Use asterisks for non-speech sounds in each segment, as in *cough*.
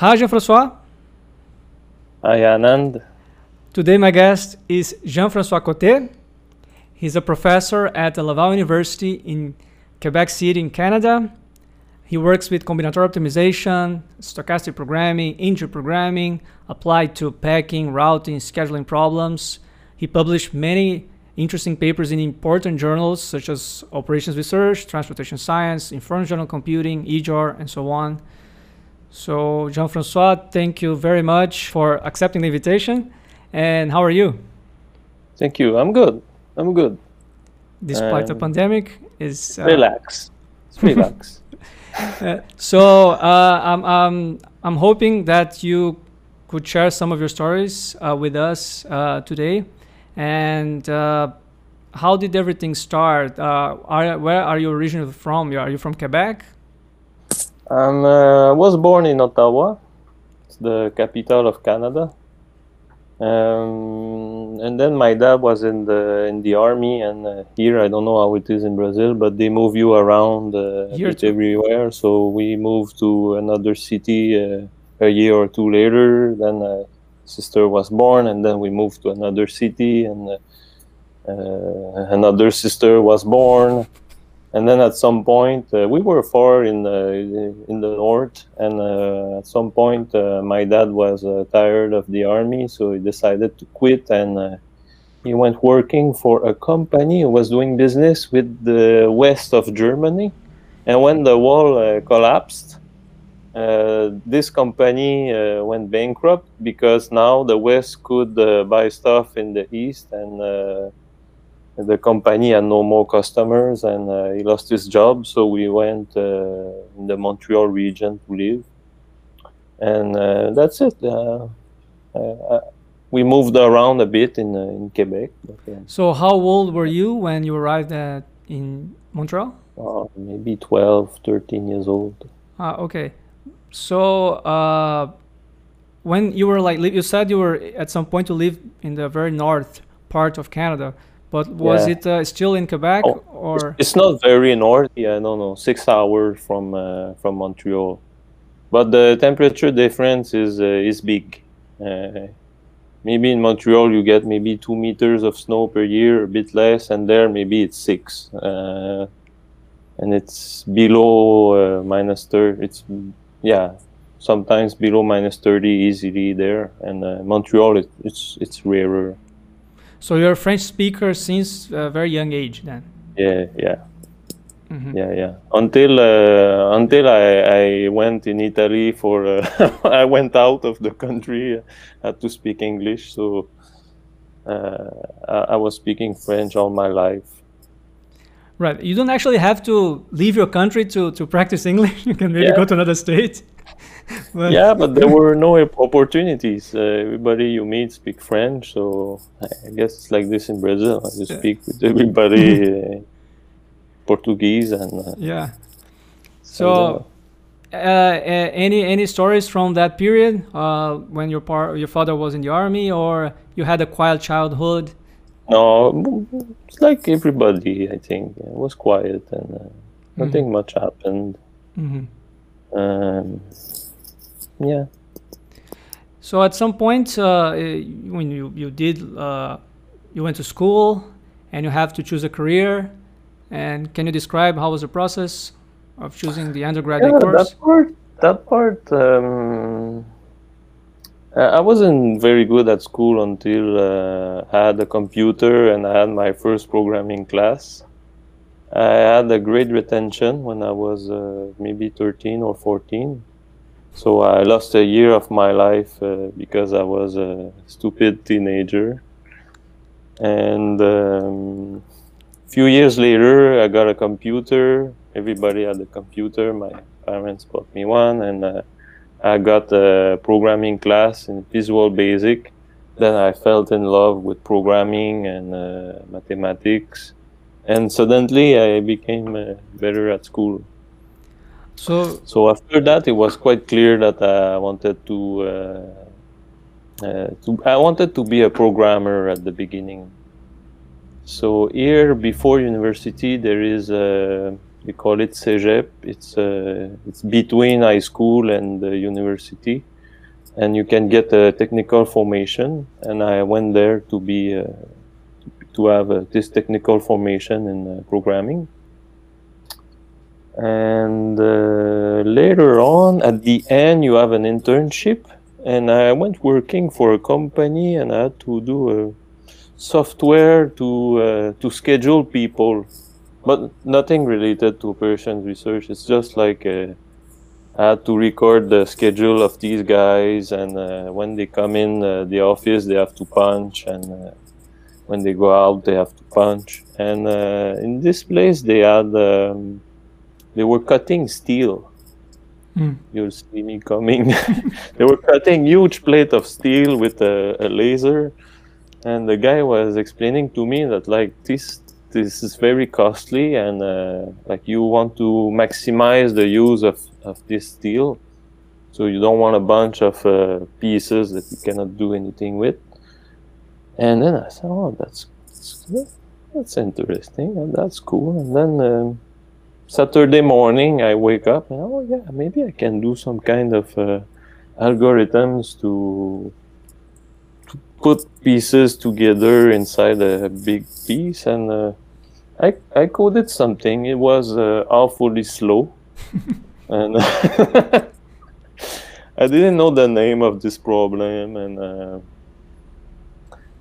Hi, Jean-François. Hi, Anand. Today my guest is Jean-François Cote. He's a professor at the Laval University in Quebec City in Canada. He works with combinatorial optimization, stochastic programming, integer programming, applied to packing, routing, scheduling problems. He published many interesting papers in important journals such as Operations Research, Transportation Science, INFORMS Journal on Computing, EJOR, and so on. So, Jean Francois, thank you very much for accepting the invitation. And how are you? Thank you. I'm good. I'm good. Despite um, the pandemic, is uh, relax. relax. *laughs* *laughs* uh, so uh, I'm, I'm I'm hoping that you could share some of your stories uh, with us uh, today, and uh, how did everything start? are, where are you originally from? Are you from Quebec? I was born in Ottawa, it's the capital of Canada. Um, and then my dad was in the in the army, and uh, here I don't know how it is in Brazil, but they move you around uh, everywhere. So we moved to another city uh, a year or two later. Then uh, sister was born, and then we moved to another city, and uh, uh, another sister was born and then at some point uh, we were far in the in the north and uh, at some point uh, my dad was uh, tired of the army so he decided to quit and uh, he went working for a company who was doing business with the west of germany. And when the wall uh, collapsed this company went bankrupt because now the west could buy stuff in the east and the company had no more customers and uh, he lost his job so we went uh, in the montreal region to live. And uh, that's it. Uh, uh, we moved around a bit in uh, in quebec but, so how old were you when you arrived at, in montreal? Maybe 12 13 years old. Ah okay. So when you were like you said you were at some point to live in the very north part of canada but was yeah. it uh, still in Quebec oh, or? It's not very north. Yeah, no, no, six hours from uh, from Montreal, but the temperature difference is uh, is big. Uh, maybe in Montreal you get maybe two meters of snow per year, a bit less, and there maybe it's six, uh, and it's below uh, minus thirty. It's yeah, sometimes below minus thirty easily there, and Montreal it, it's it's rarer. So you're a French speaker since a very young age, then. Yeah, yeah, mm-hmm. yeah, yeah. Until uh, until I, I went in Italy for uh, *laughs* I went out of the country, I had to speak English, so uh, I, I was speaking French all my life. Right. You don't actually have to leave your country to, to practice English. *laughs* You can maybe yeah. go to another state. *laughs* but yeah, but there were no opportunities. Uh, everybody you meet speak French, so I guess it's like this in Brazil. You speak with everybody *laughs* uh, Portuguese and uh, yeah. So, uh, any any stories from that period uh, when your par- your father was in the army, or you had a quiet childhood? No, it's like everybody. I think it was quiet and uh, nothing mm-hmm. much happened. Mm-hmm. Um, yeah. So at some point, uh, eh, when you you did uh, you went to school and you have to choose a career, and can you describe how was the process of choosing the undergraduate yeah, course? That part, that part. Um, I wasn't very good at school until uh, I had a computer and I had my first programming class. I had a great retention when I was uh, maybe 13 or 14 so I lost a year of my life uh, because I was a stupid teenager. And um, a few years later, I got a computer. Everybody had a computer. My parents bought me one, and uh, I got a programming class in Visual Basic. Then I felt in love with programming and uh, mathematics, and suddenly I became uh, better at school. So, so after that, it was quite clear that I wanted to, uh, uh, to I wanted to be a programmer at the beginning. So here, before university, there is a we call it CEGEP. It's uh, it's between high school and the university, and you can get a technical formation. And I went there to be uh, to have uh, this technical formation in uh, programming. And uh, later on, at the end, you have an internship. And I went working for a company, and I had to do software to to schedule people but nothing related to operations research. It's just like uh, I had to record the schedule of these guys, and uh, when they come in uh, the office, they have to punch, and when they go out, they have to punch. And uh, in this place, they had um, they were cutting steel. Mm. You'll see me coming. *laughs* they were cutting huge plate of steel with a, a laser, and the guy was explaining to me that like this this is very costly and uh, like you want to maximize the use of, of this steel so you don't want a bunch of uh, pieces that you cannot do anything with and then i said oh that's that's interesting. And that's cool. And then um, saturday morning i wake up and oh yeah maybe i can do some kind of uh, algorithms to to put pieces together inside a big piece. And uh, I, I coded something. It was uh, awfully slow. *laughs* And *laughs* I didn't know the name of this problem. And uh,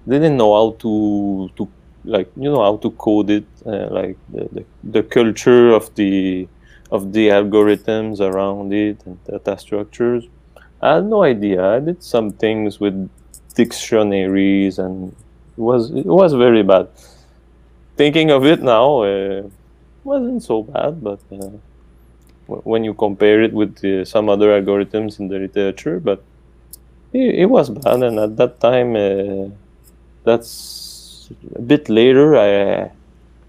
didn't know how to to like you know how to code it uh, like the, the, the culture of the of the algorithms around it and data structures. I had no idea. I did some things with dictionaries, and it was it was very bad. Thinking of it now, uh, wasn't so bad, but uh, when you compare it with uh, some other algorithms in the literature, but it, it was bad, and at that time, uh, that's a bit later. I,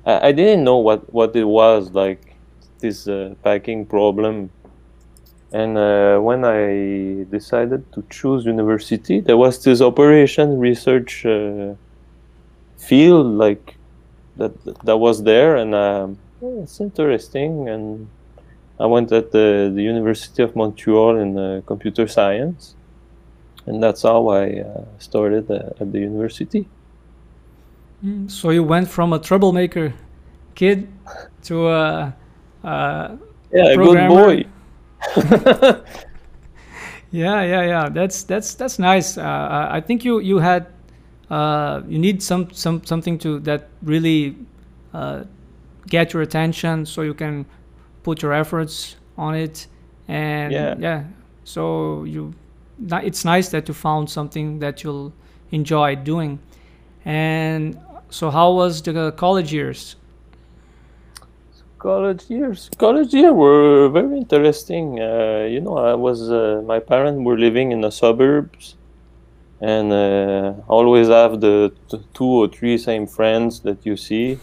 I didn't know what what it was like this uh, packing problem and uh, when I decided to choose university, there was this operation research uh, field like that that was there, and um, it's interesting. And I went at the, the University of Montreal in uh, computer science, and that's how I uh, started at the university. Mm, so you went from a troublemaker kid to a, a yeah, a good boy *laughs* yeah, yeah, yeah. That's that's that's nice. Uh, I think you you had uh, you need some some something to that really uh, get your attention, so you can put your efforts on it. And yeah, yeah so you, it's nice that you found something that you'll enjoy doing. And so, how was the college years? college years? College years were very interesting. Uh, you know i was uh, my parents were living in the suburbs. And uh, always have the two or three same friends that you see.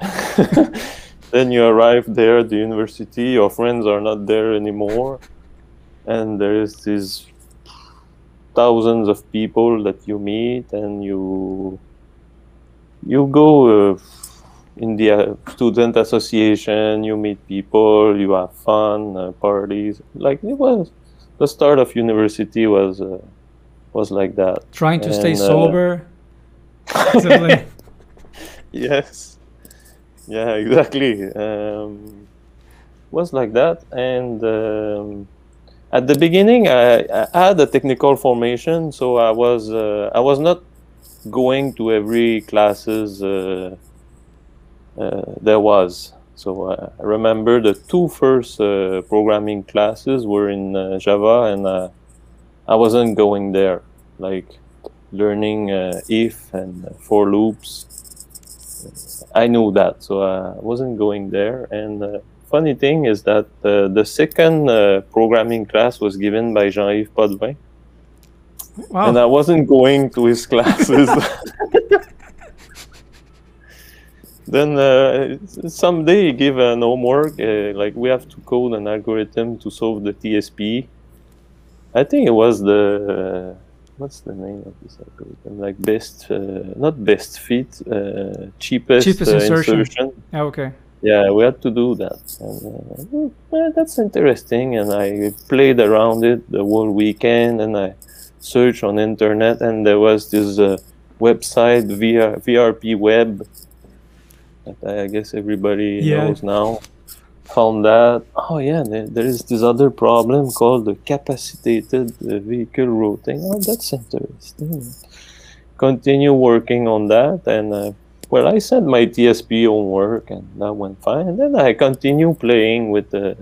*laughs* Then you arrive there at the university your friends are not there anymore and there is these thousands of people that you meet and you you go uh, in the uh, student association you meet people you have fun uh, parties. Like it was the start of university was uh, was like that. Trying to and, stay uh, sober? *laughs* Yes. Yeah exactly. Um, was like that and um, at the beginning I, I, had a technical formation so i was uh, i was not going to every classes uh, uh, there was. So uh, I remember the two first uh, programming classes were in Java, and I wasn't going there, like learning if and for loops. I knew that, so I wasn't going there. And funny thing is that uh, the second uh, programming class was given by Jean-Yves Potvin. Wow. And I wasn't going to his classes. *laughs* then uh, someday give an homework uh, like we have to code an algorithm to solve the TSP. I think it was the uh, what's the name of this algorithm? Like best, uh, not best fit, uh, cheapest, cheapest insertion. insertion. Oh, okay. Yeah, we had to do that. And, well, that's interesting, and I played around it the whole weekend, and I searched on internet, and there was this website, VR, VRP Web that I guess everybody yeah. knows now. Found that, oh yeah, there, there is this other problem called the capacitated uh, vehicle routing. Oh, that's interesting. Continue working on that, and uh, well, I sent my TSP homework, and that went fine. And then I continue playing with the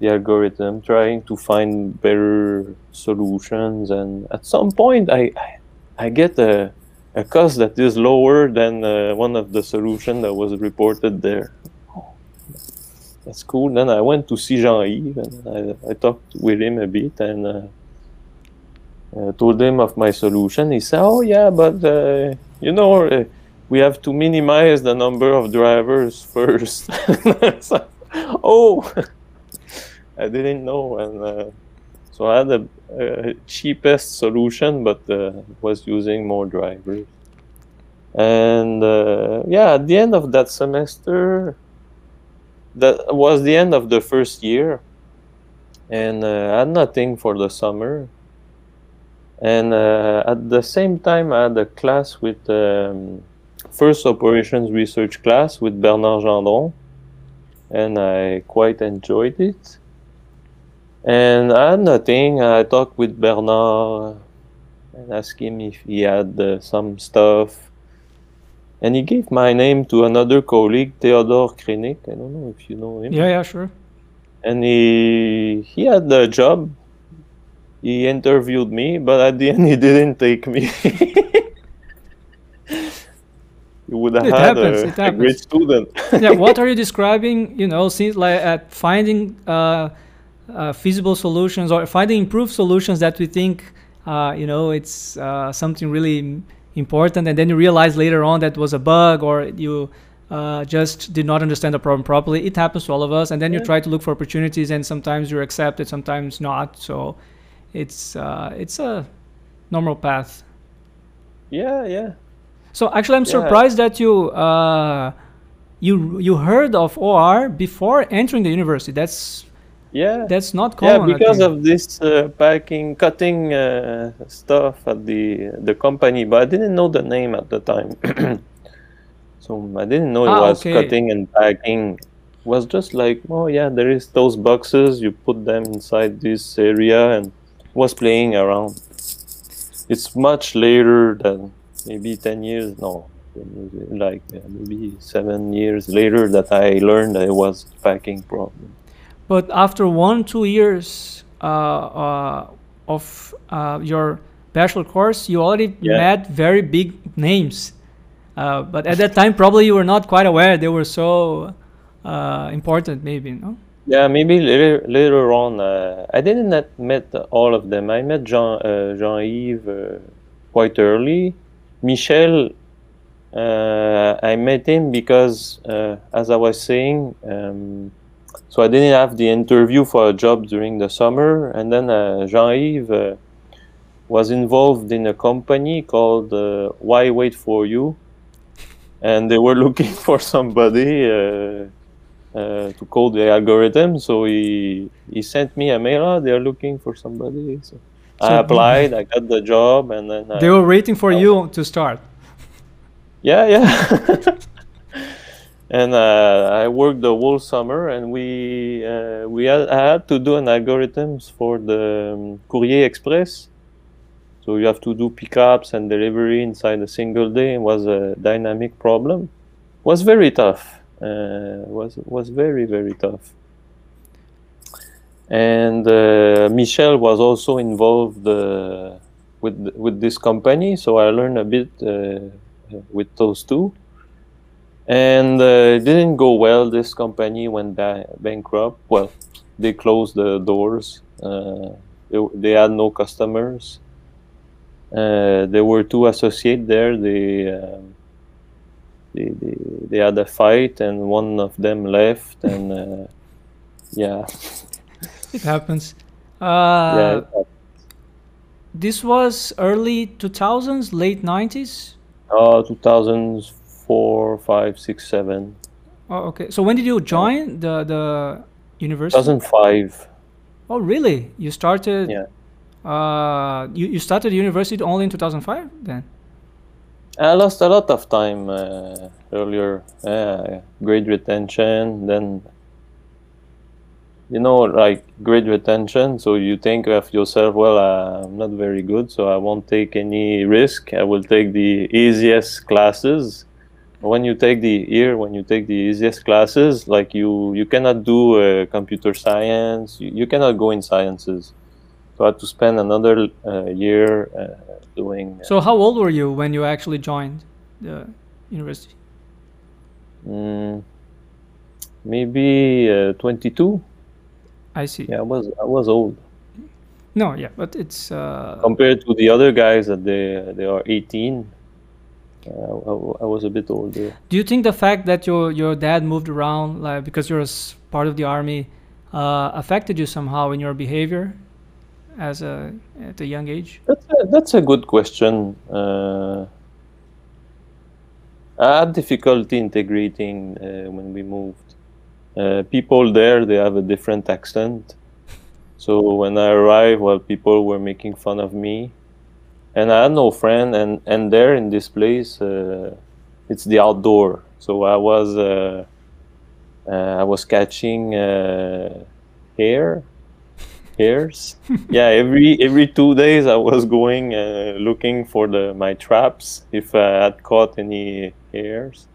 the algorithm, trying to find better solutions. And at some point, I I, I get a a cost that is lower than uh, one of the solution that was reported there. that's cool. Then I went to see Jean-Yves and I, I, talked with him a bit and uh, uh, told him of my solution. He said, "Oh yeah, but uh, you know, uh, we have to minimize the number of drivers *laughs* first. oh, I didn't know and uh, so I had a, cheapest solution, but uh, was using more drivers. And uh, yeah, at the end of that semester, that was the end of the first year, and uh, I had nothing for the summer. And uh, at the same time, I had a class with um, first operations research class with Bernard Gendron, and I quite enjoyed it. And I had nothing. I talked with Bernard and asked him if he had uh, some stuff. And he gave my name to another colleague, Teodor Crainic. I don't know if you know him. Yeah, yeah, sure. And he he had the job. He interviewed me, but at the end he didn't take me. *laughs* he would have it had happens, a, a great student. *laughs* yeah, what are you *laughs* describing? You know, since like at finding. Uh, uh, feasible solutions or finding improved solutions that we think uh, you know it's uh, something really important and then you realize later on that was a bug or you uh, just did not understand the problem properly it happens to all of us and then yeah. you try to look for opportunities and sometimes you're accepted sometimes not so it's uh, it's a normal path yeah yeah so actually i'm yeah. surprised that you uh, you you heard of OR before entering the university that's yeah, that's not common. Yeah, because of this uh, packing, cutting uh, stuff at the the company, but I didn't know the name at the time. *clears throat* so I didn't know it ah, was okay. cutting and packing. It was just like, oh yeah, there is those boxes. You put them inside this area, and was playing around. It's much later than maybe ten years. No, like yeah, maybe seven years later that I learned that it was packing problem. But after one, two years uh, uh, of uh, your bachelor course, you already yeah. met very big names. Uh, but at that time, probably you were not quite aware they were so uh, important, maybe, no? Yeah, maybe later, later on. Uh, I didn't met all of them. I met Jean, Jean-Yves quite early. Michel, I met him because, as I was saying, um, so I didn't have the interview for a job during the summer, and then uh, Jean-Yves uh, was involved in a company called uh, Why Wait for You, and they were *laughs* looking for somebody uh, uh, to code the algorithm. So he he sent me a mail. Oh, they are looking for somebody. So, so I applied. *laughs* I got the job, and then they were waiting for you to start. Yeah, yeah. *laughs* and uh, I worked the whole summer, and we uh, we had, I had to do an algorithms for the um, Courrier Express. So you have to do pickups and delivery inside a single day. It was a dynamic problem. It was very tough. Uh, was was very very tough. And uh, Michel was also involved uh, with with this company, so I learned a bit uh, with those two and it didn't go well. This company went ba- bankrupt. Well, they closed the doors. They, they, had no customers. There were two associates there. They um, they, they, they had a fight and one of them left and uh, yeah *laughs* it happens. Uh, yeah it happens. this was early 2000s late 90s uh 2004 5 6 7 oh okay. So when did you join the the university? 2005 oh really? You started yeah. uh you, you started university only in 2005 then? I lost a lot of time uh, earlier. Uh, grade retention, then you know, like grade retention. So you think of yourself, well, uh, I'm not very good, so I won't take any risk. I will take the easiest classes. When you take the year, when you take the easiest classes, like you, you cannot do uh, computer science. You, you, cannot go in sciences. So I had to spend another uh, year uh, doing. Uh, so how old were you when you actually joined the university? Mm, maybe uh, 22. I see. Yeah, I was I was old. No, yeah, but it's uh... compared to the other guys that they they are 18. Uh, I, I, was a bit older. Do you think the fact that your your dad moved around, like because you're a part of the army, uh, affected you somehow in your behavior? as a at a young age? That's a, that's a good question. Uh, I had difficulty integrating uh, when we moved. Uh, people there they have a different accent, so when I arrived, well, people were making fun of me, and I had no friend. And and there in this place, uh, it's the outdoor, so I was uh, uh, I was catching hair hares. *laughs* yeah, every every two days I was going uh, looking for the my traps if I had caught any hairs.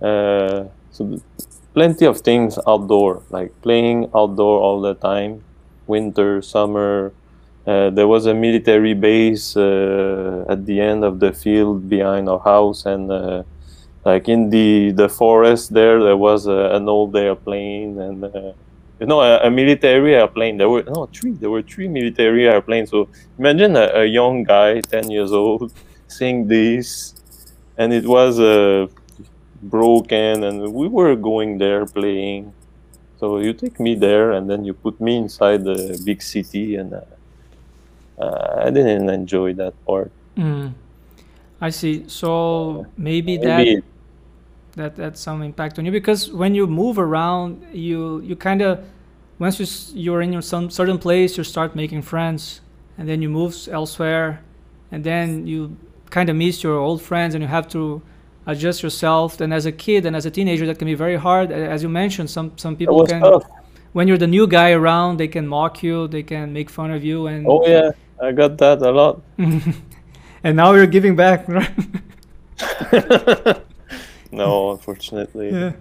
Uh, so plenty of things outdoor, like playing outdoor all the time, winter, summer. Uh, there was a military base uh, at the end of the field behind our house, and uh, like in the the forest there, there was an old airplane and uh, you know, a, a, military airplane. There were no three. There were three military airplanes. So imagine a, a young guy, ten years old, *laughs* seeing this, and it was uh, broken, and we were going there playing. So you take me there, and then you put me inside the big city, and uh, uh, I didn't enjoy that part. Mm. I see. So maybe, maybe that that that's some impact on you because when you move around you you kind of once you you're in your some certain place you start making friends and then you move elsewhere and then you kind of miss your old friends and you have to adjust yourself and as a kid and as a teenager that can be very hard as you mentioned some some people can tough. when you're the new guy around they can mock you they can make fun of you and oh yeah i got that a lot *laughs* and now you're giving back *laughs* right *laughs* no, unfortunately. Yeah.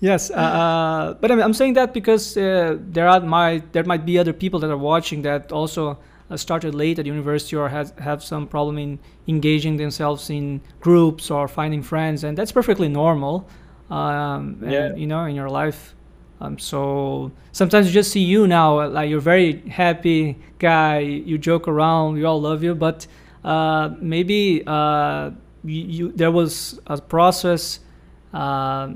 yes, uh, uh, but I mean, I'm saying that because uh, there are might there might be other people that are watching that also started late at university or has have some problem in engaging themselves in groups or finding friends, and that's perfectly normal. Um, and, yeah. you know, in your life. Um, so sometimes you just see you now, uh, like you're very happy guy. You joke around, we all love you, but uh, maybe you, you, there was a process. Uh,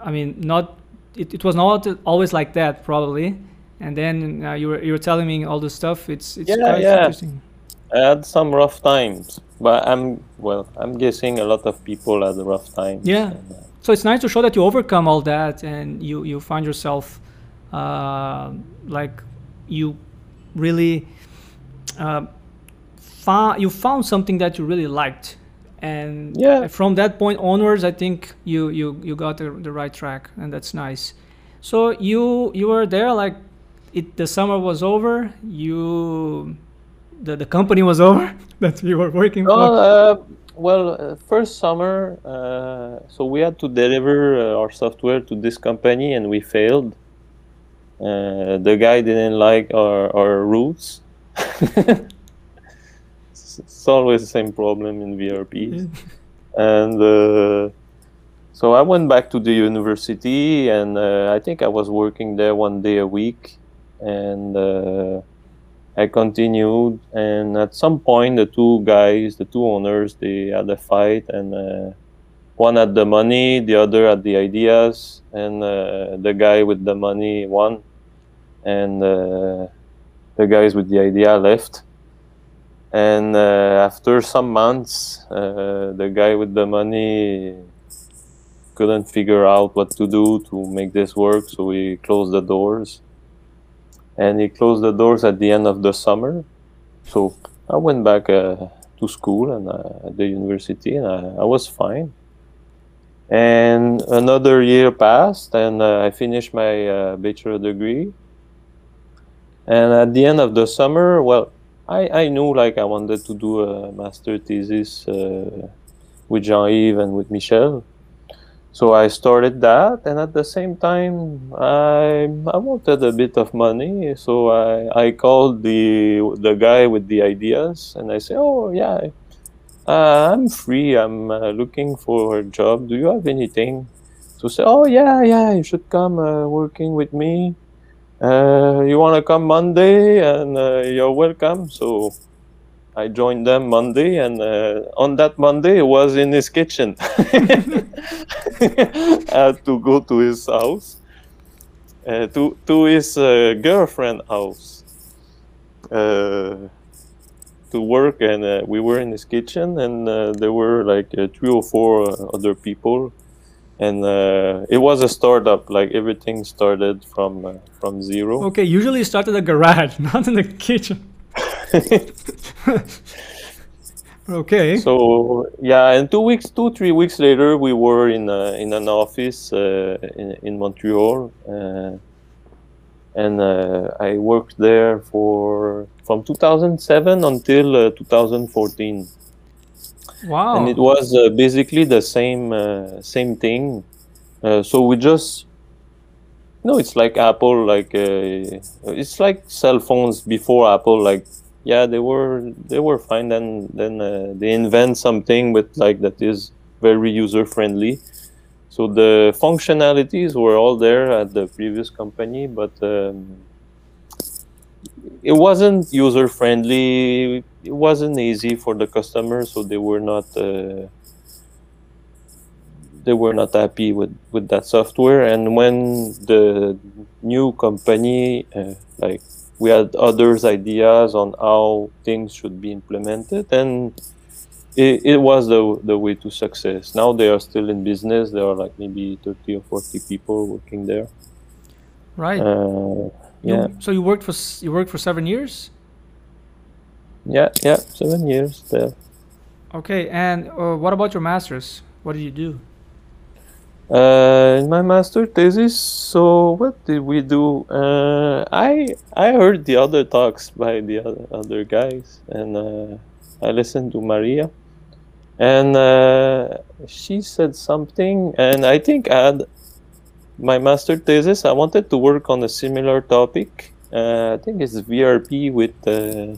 I mean, not it, it was not always like that probably. And then uh, you were you were telling me all this stuff. It's it's yeah, quite yeah. interesting. I had some rough times, but I'm well. I'm guessing a lot of people had rough times. Yeah. And, uh, so it's nice to show that you overcome all that and you you find yourself uh, like you really uh, found you found something that you really liked and yeah from that point onwards i think you you you got the, the right track and that's nice so you you were there like it the summer was over you the, the company was over *laughs* that you were working for? Uh, well uh, first summer uh, so we had to deliver uh, our software to this company and we failed. Uh, the guy didn't like our, our routes *laughs* it's always the same problem in VRPs. *laughs* and uh, so I went back to the university, and uh, I think I was working there one day a week, and uh, I continued. And at some point, the two guys, the two owners, they had a fight, and uh, one had the money, the other had the ideas, and uh, the guy with the money won, and uh, the guys with the idea left. And uh, after some months, uh, the guy with the money couldn't figure out what to do to make this work, so he closed the doors. And he closed the doors at the end of the summer. So I went back uh, to school and uh, at the university, and I, I was fine and another year passed, and uh, I finished my uh, bachelor degree. And at the end of the summer, well, I, I knew like I wanted to do a master thesis uh, with Jean-Yves and with Michel. So I started that, and at the same time, I I wanted a bit of money. So I, I called the the guy with the ideas, and I said, "Oh yeah, uh, I'm free. I'm uh, looking for a job. Do you have anything? So say, oh yeah, yeah, you should come uh, working with me. Uh, you want to come Monday, and uh, you're welcome. So I joined them Monday, and uh, on that Monday, it was in his kitchen. *laughs* I had to go to his house, to to his girlfriend house to work, and uh, we were in his kitchen, and uh, there were like uh, three or four other people, and it was a startup. Like everything started from from zero. Okay, usually it started in the garage, *laughs* not in the kitchen. *laughs* okay. So yeah, and two weeks, two three weeks later, we were in a, in an office uh, in in Montreal, uh, and uh, I worked there for from 2007 until uh, 2014. Wow! And it was uh, basically the same uh, same thing. Uh, so we just no, it's like Apple, like uh, it's like cell phones before Apple. Like yeah, they were they were fine. Then then they invent something with like that is very user friendly so the functionalities were all there at the previous company, but um, it wasn't user friendly. It wasn't easy for the customers, so they were not uh, they were not happy with with that software. And when the new company, uh, like we had others' ideas on how things should be implemented, and it, it was the the way to success. Now they are still in business. There are like maybe thirty or forty people working there. Right. Uh, yeah. You, so you worked for you worked for seven years. Yeah, yeah, seven years there. Okay, and uh, what about your masters? What did you do? Uh, in my master thesis, so what did we do? Uh, I I heard the other talks by the other other guys, and uh, I listened to Maria and uh, she said something and i think i had my master thesis i wanted to work on a similar topic uh, i think it's vrp with uh,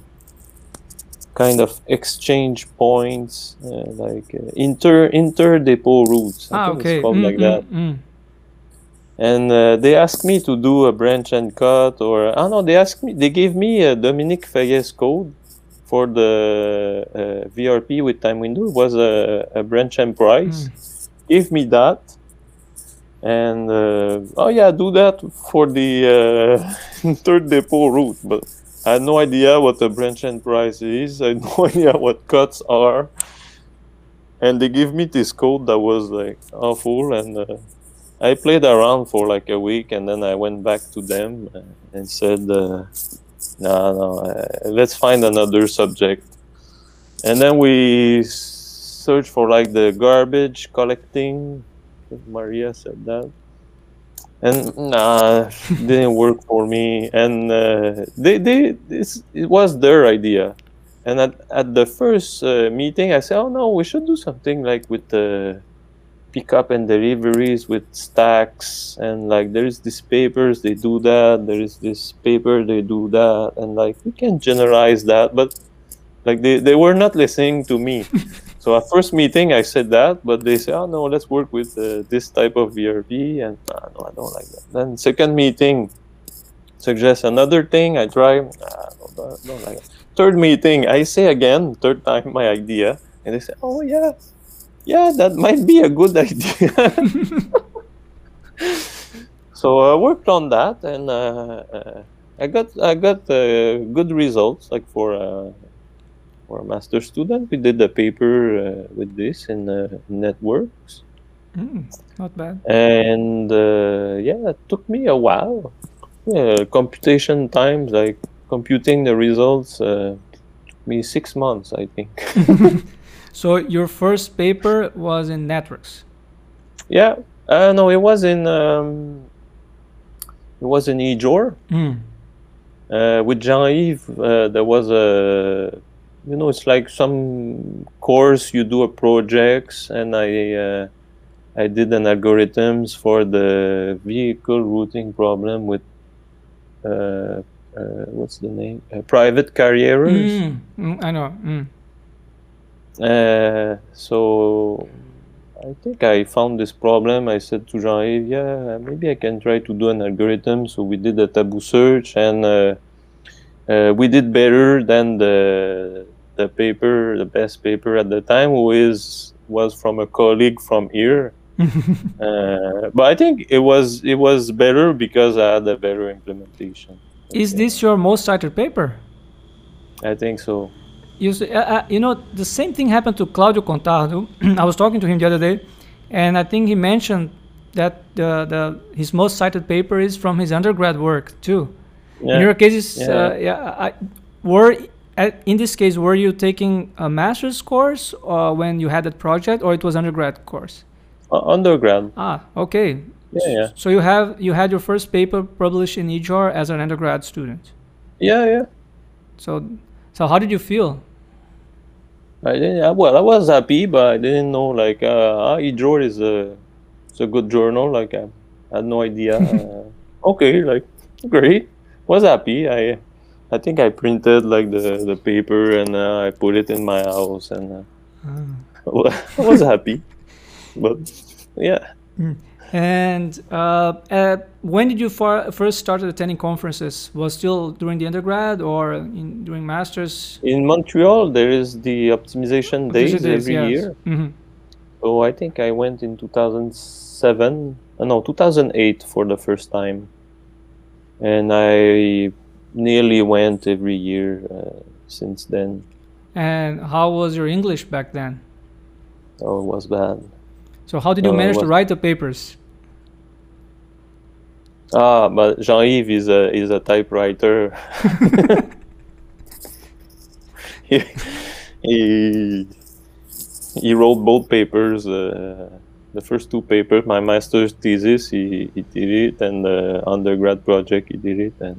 kind of exchange points uh, like uh, inter inter depot routes I ah, okay. it's called mm, like mm, that mm. and uh, they asked me to do a branch and cut or i don't know they asked me they gave me a Dominique Feillet code for the uh, VRP with time window It was a, a branch and price. Mm. Give me that. And uh, oh yeah, do that for the uh, *laughs* third depot route. But I had no idea what a branch and price is. I had *laughs* no idea what cuts are. And they gave me this code that was like awful. And uh, I played around for like a week, and then I went back to them and said uh, no, no. Uh, let's find another subject. And then we searched for like the garbage collecting. Maria said that. And nah, didn't work for me. And uh, they, they, it was their idea. And at, at the first uh, meeting, I said, "Oh no, we should do something like with the pickup and deliveries with stacks. And like there is this papers they do that. There is this paper they do that. And like we can generalize that. But like they, they were not listening to me *laughs* so at first meeting i said that but they say oh no let's work with uh, this type of vrp and uh, no i don't like that then second meeting suggest another thing i try ah, don't, don't like it. third meeting i say again third time *laughs* my idea and they say oh yeah yeah, that might be a good *laughs* idea. *laughs* so I worked on that, and uh, uh, I got I got uh, good results. Like for a for a master student, we did a paper uh, with this in uh, networks. Mm, not bad. And uh, yeah, it took me a while. Yeah, computation times, like computing the results, took me six months, I think. *laughs* *laughs* so your first paper was in networks. Yeah, uh, no, it was in um, it was in IJOR. Mm. Uh, with Jean-Yves, uh, there was a you know it's like some course you do a projects, and I uh, I did an algorithms for the vehicle routing problem with uh, uh, what's the name? Uh, private carriers. Mm, mm, I know. Mm. Uh, so I think I found this problem. I said to Jean-Yves, yeah, maybe I can try to do an algorithm. So we did a tabu search and uh, we did better than the the paper, the best paper at the time, who is was from a colleague from here. *laughs* uh, but I think it was it was better because I had a better implementation. Is this your most cited paper? I think so. You, uh, uh, you know, the same thing happened to Claudio Contardo. *clears throat* I was talking to him the other day, and I think he mentioned that the, the his most cited paper is from his undergrad work too. Yeah. In your case, yeah, uh, yeah I, were in this case were you taking a master's course uh, when you had that project, or it was undergrad course? Uh, undergrad. Ah, okay. Yeah, yeah. So you have you had your first paper published in IJOR as an undergrad student. Yeah, yeah. So, so how did you feel? I didn't. Well, I was happy, but I didn't know like uh, IJOR is a it's a good journal. Like I had no idea. *laughs* uh, okay, like great. Was happy. I I think I printed like the the paper and uh, I put it in my house and uh. I was happy. but yeah. Mm. And uh, uh, when did you far, first start attending conferences? Was still during the undergrad or in, during masters? In Montreal, there is the optimization days, days every yes. year. Mm-hmm. So I think I went in 2007, uh, no, 2008 for the first time, and I nearly went every year uh, since then. And how was your English back then? Oh, it was bad. So how did you uh, manage to write the papers? Ah, but Jean-Yves is a is a typewriter. *laughs* he, he he wrote both papers. Uh, the first two papers, my master's thesis, he, he did it, and the undergrad project, he did it, and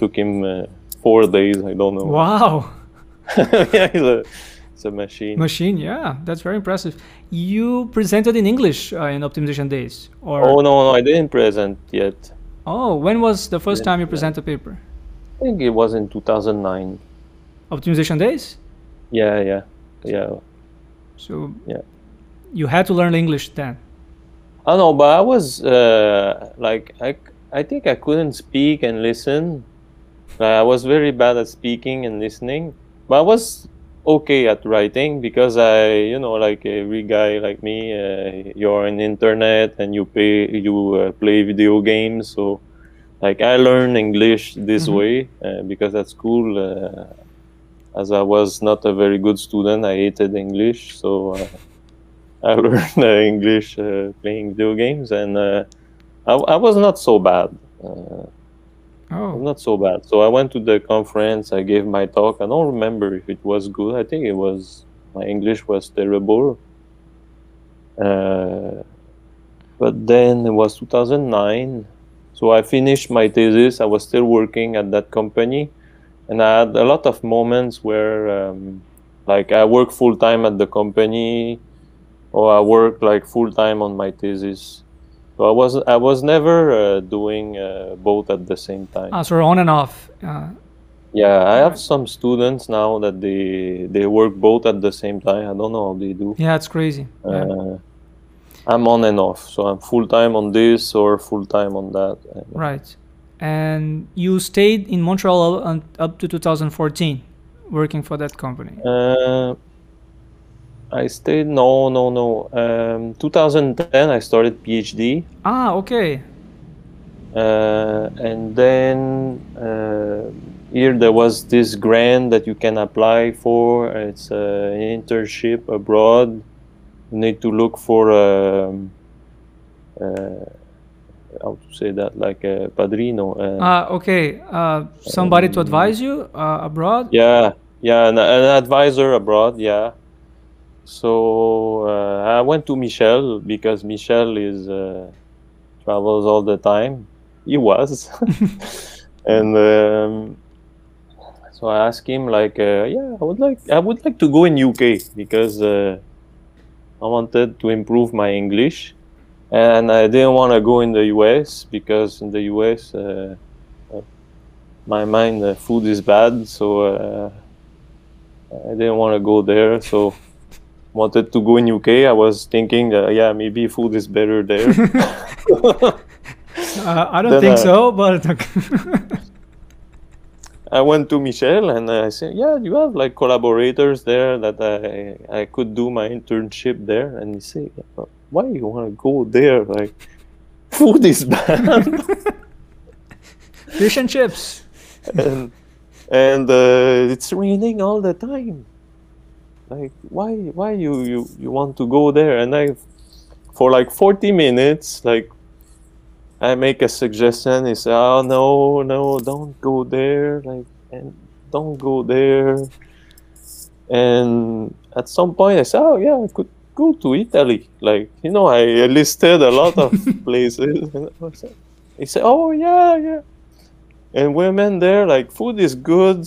took him uh, four days. I don't know. *laughs* Wow. yeah, he's a it's a machine. Machine, yeah, that's very impressive. You presented in English uh, in Optimization Days, or? Oh no, no, I didn't present yet. Oh, when was the first time you presented a paper? I think it was in 2009. Optimization Days. Yeah, yeah, yeah. So yeah, you had to learn English then. I know, but I was uh, like I, I think I couldn't speak and listen. Like, I was very bad at speaking and listening, but I was okay at writing because I, you know, like every guy like me, uh, you're on internet and you pay, you uh, play video games. So, like I learned English this mm-hmm. way uh, because at school, uh, as I was not a very good student, I hated English. So uh, I learned *laughs* uh, English playing video games, and I, I was not so bad. Oh. Not so bad. So I went to the conference, I gave my talk. I don't remember if it was good. I think it was, my English was terrible. Uh, but then it was 2009. So I finished my thesis. I was still working at that company. And I had a lot of moments where, um, like, I work full time at the company or I work like full time on my thesis. So I was I was never uh, doing uh, both at the same time. Ah, so on and off. Uh, yeah, I have some students now that they they work both at the same time. I don't know how they do. Yeah, it's crazy. Yeah. Uh, I'm on and off, so I'm full time on this or full time on that. Right, and you stayed in Montreal up to 2014, working for that company. I stayed. No, no, no. Um, 2010, I started PhD. Ah, okay. Uh, and then uh, here there was this grant that you can apply for. It's uh, an internship abroad. You need to look for um, uh, how to say that, like a padrino. Uh, ah, okay. Uh, somebody um, to advise you abroad. Yeah, yeah, an, an advisor abroad. Yeah. So uh, I went to Michel because Michel is uh, travels all the time. He was, *laughs* *laughs* and um, so I asked him like, uh, yeah, I would like I would like to go in UK because uh, I wanted to improve my English, and I didn't want to go in the US because in the US uh, my mind the food is bad, so uh, I didn't want to go there. So wanted to go in UK, I was thinking, uh, yeah, maybe food is better there. *laughs* uh, I don't then, think uh, so, but *laughs* I went to Michel and I said, yeah, you have like collaborators there that I I could do my internship there, and he said, why you want to go there? Like, food is *laughs* bad. Fish and chips. and and uh, it's raining all the time like why why you you you want to go there? And i for like 40 minutes like i make a suggestion. He say oh no no don't go there like and don't go there. And at some point i said oh yeah i could go to italy. Like you know i listed a lot of *laughs* places. He said oh yeah yeah. And women there like food is good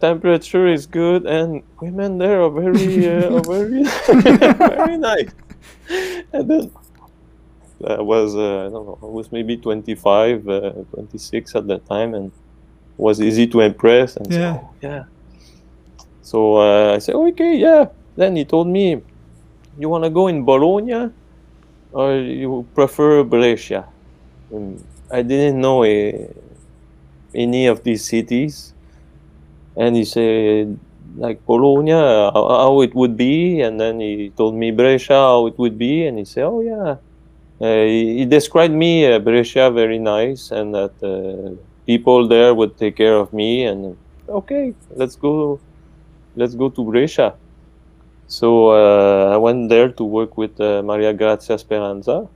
temperature is good and women there are very uh, are *laughs* very *laughs* very nice. And then I was uh, I don't know I was maybe 25 uh, 26 at that time and was easy to impress and yeah. so, yeah. So uh, I said okay yeah. Then he told me you want to go in Bologna or you prefer Brescia? And I didn't know uh, any of these cities and he said like Bologna how, it would be, and then he told me Brescia how it would be, and he said, oh yeah. Uh, he, he, described me uh, Brescia very nice, and that uh, people there would take care of me, and okay, let's go, let's go to Brescia. So uh, I went there to work with uh, Maria Grazia Speranza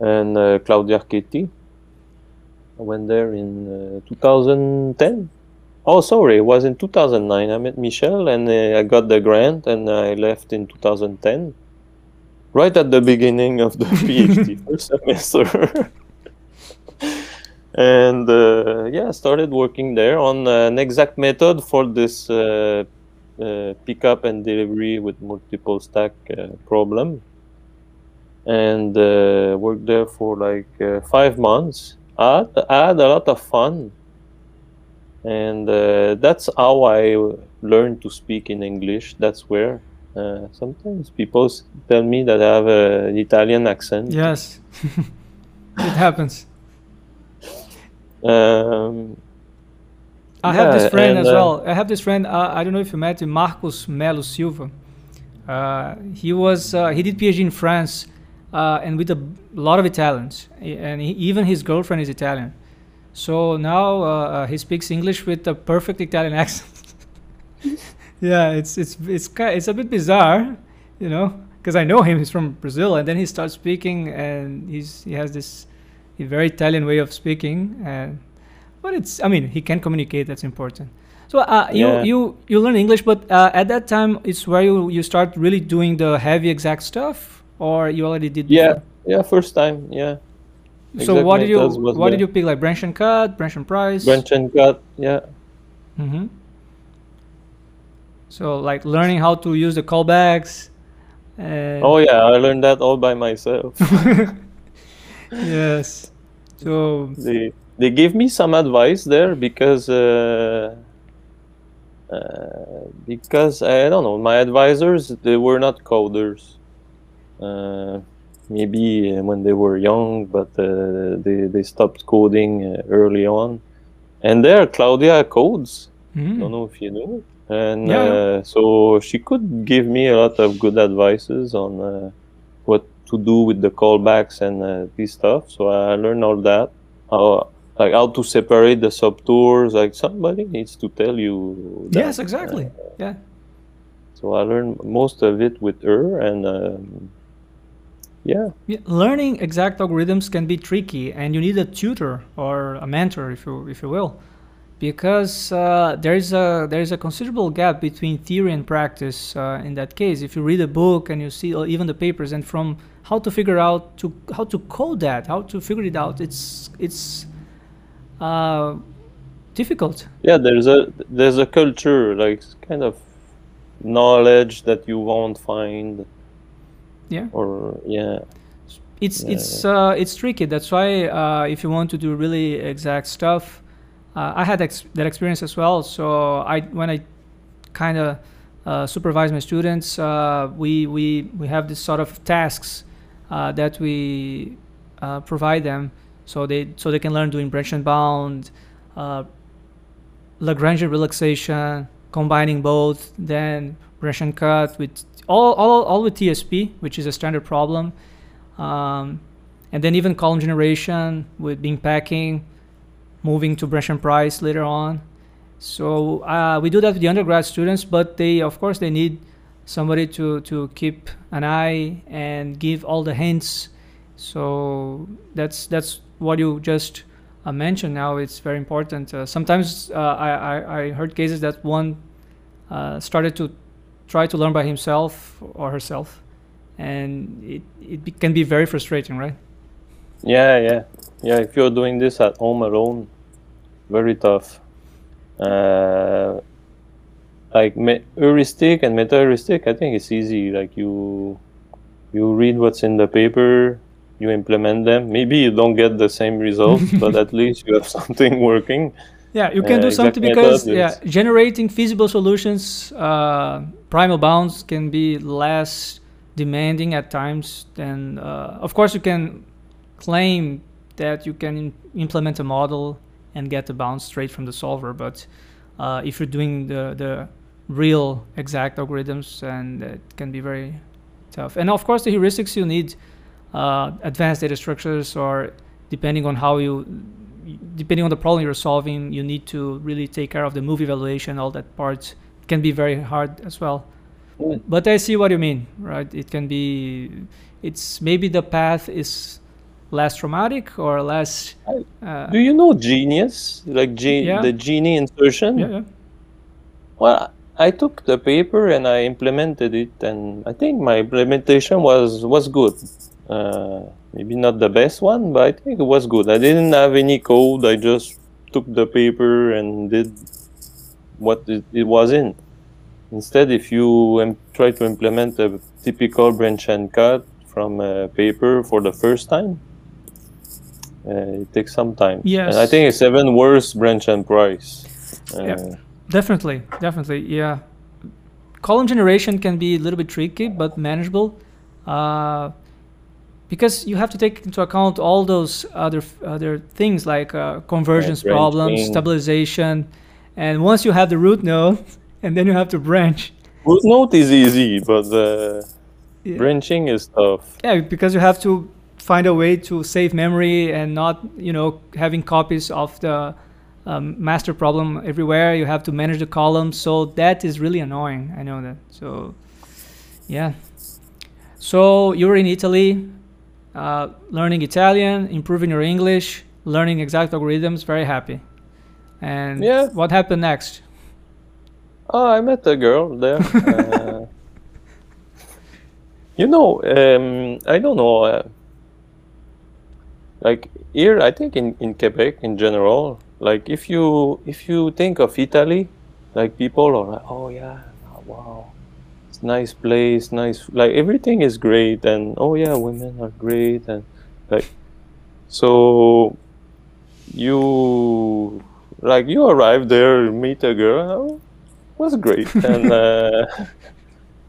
and uh, Claudia Archetti. I went there in 2010. Oh, sorry, it was in 2009. I met Michel and uh, I got the grant and I left in 2010. Right at the beginning of the *laughs* PhD first semester. *laughs* and uh, yeah, started working there on an exact method for this uh, uh pickup and delivery with multiple stack uh, problem. And uh, worked there for like five months. I had, I had a lot of fun and uh, that's how I learned to speak in English. That's where uh, sometimes people tell me that I have an Italian accent. Yes, *laughs* it happens. Um, I yeah, have this friend and, as uh, well. I have this friend. Uh, I don't know if you met him, Marcos Melo Silva. Uh, he was uh, he did PhD in France, and with a lot of Italians, and he, even his girlfriend is Italian. So now uh, uh, he speaks English with a perfect Italian *laughs* accent. yeah, it's it's it's it's a bit bizarre, you know, because I know him. He's from Brazil, and then he starts speaking, and he's he has this very Italian way of speaking. And but it's I mean he can communicate. That's important. So uh, you yeah. you you learn English, but uh, at that time it's where you you start really doing the heavy exact stuff, or you already did. Yeah, before? yeah, first time, yeah so what did you what did you pick like branch and cut branch and price? Branch and cut yeah. Mm-hmm. So like learning how to use the callbacks oh yeah i learned that all by myself. *laughs* Yes. So they they gave me some advice there because uh, uh, because I don't know my advisors they were not coders. Uh, maybe uh, when they were young, but uh, they, they stopped coding uh, early on. And there, Claudia codes. Mm. Don't know if you know. and yeah. uh, so she could give me a lot of good advices on uh, what to do with the callbacks and uh, this stuff. So I learned all that. How, like how to separate the subtours. Like somebody needs to tell you. That. Yes, exactly. yeah. So I learned most of it with her, and um, yeah. yeah. Learning exact algorithms can be tricky, and you need a tutor or a mentor, if you if you will because uh, there's a there's a considerable gap between theory and practice uh, in that case. If you read a book and you see uh, even the papers, and from how to figure out to how to code that, how to figure it out, it's it's uh, difficult. Yeah, there's a there's a culture like kind of knowledge that you won't find. Yeah. Or yeah. It's yeah. it's uh, it's tricky. That's why uh, if you want to do really exact stuff uh, I had ex- that experience as well. So I when I kind of uh, supervise my students, uh, we we we have this sort of tasks uh, that we uh, provide them, so they so they can learn doing branch and bound, uh, Lagrangian relaxation, combining both, then branch and cut with all all all with TSP, which is a standard problem. Um, and then even column generation with bin packing moving to branch and price later on. So uh, we do that with the undergrad students, but they, of course, they need somebody to, to keep an eye and give all the hints. So that's that's what you just uh, mentioned. Now it's very important. Uh, sometimes uh, I, I, I heard cases that one uh, started to try to learn by himself or herself, and it it can be very frustrating, right? Yeah, yeah, yeah. If you're doing this at home alone, very tough. Uh, like heuristic and meta heuristic, I think it's easy. Like you, you read what's in the paper, you implement them. Maybe you don't get the same results, *laughs* but at least you have something working. Yeah, you can uh, do something because yeah, generating feasible solutions, uh, primal bounds can be less demanding at times. Than uh, of course you can claim that you can implement a model and get the bounds straight from the solver. But uh, if you're doing the, the real exact algorithms, and it can be very tough. And of course, the heuristics you need uh, advanced data structures, or depending on how you, depending on the problem you're solving, you need to really take care of the move evaluation. All that part can be very hard as well. Mm. But I see what you mean, right? It can be, it's maybe the path is less traumatic or less. Uh, Do you know Genius? Like yeah. the GENI insertion? Yeah, yeah. Well, I took the paper and I implemented it, and I think my implementation was was good. Uh, maybe not the best one, but I think it was good. I didn't have any code. I just took the paper and did what it, it was in. Instead, if you um, try to implement a typical branch and cut from a paper for the first time, uh, it takes some time. Yes. And I think it's even worse branch and price. Uh, yeah, definitely, definitely, yeah. Column generation can be a little bit tricky, but manageable, uh, because you have to take into account all those other other things like uh, convergence problems, stabilization, and once you have the root node, *laughs* and then you have to branch. Root node is easy, but yeah. branching is tough. Yeah, because you have to find a way to save memory and not you know having copies of the um, master problem everywhere. You have to manage the columns. So that is really annoying. I know that. So yeah. So you're in italy uh, learning italian improving your english learning exact algorithms very happy. And yeah. what happened next? Oh i met a girl there uh, *laughs* you know um, i don't know uh, like here i think in, in quebec in general like if you if you think of italy like people are like oh yeah wow nice place nice like everything is great and oh yeah women are great and like so you like you arrive there meet a girl oh, was great *laughs* and uh,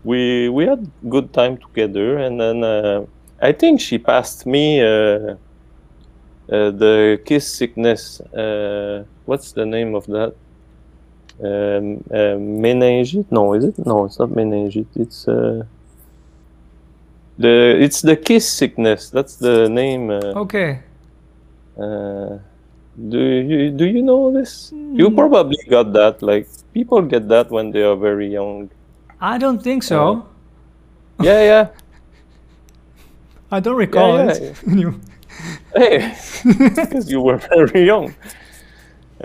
we we had good time together and then uh, i think she passed me uh, uh, the kiss sickness. Uh, what's the name of that? Um, uh. No, is it? No, it's not meningite. It's uh, the it's the kiss sickness. That's the name. Uh, okay. Uh, do you do you know this? You hmm. probably got that. Like people get that when they are very young. I don't think so. Uh, yeah, yeah. *laughs* I don't recall yeah, yeah, it. *laughs* hey, *laughs* because you were very young.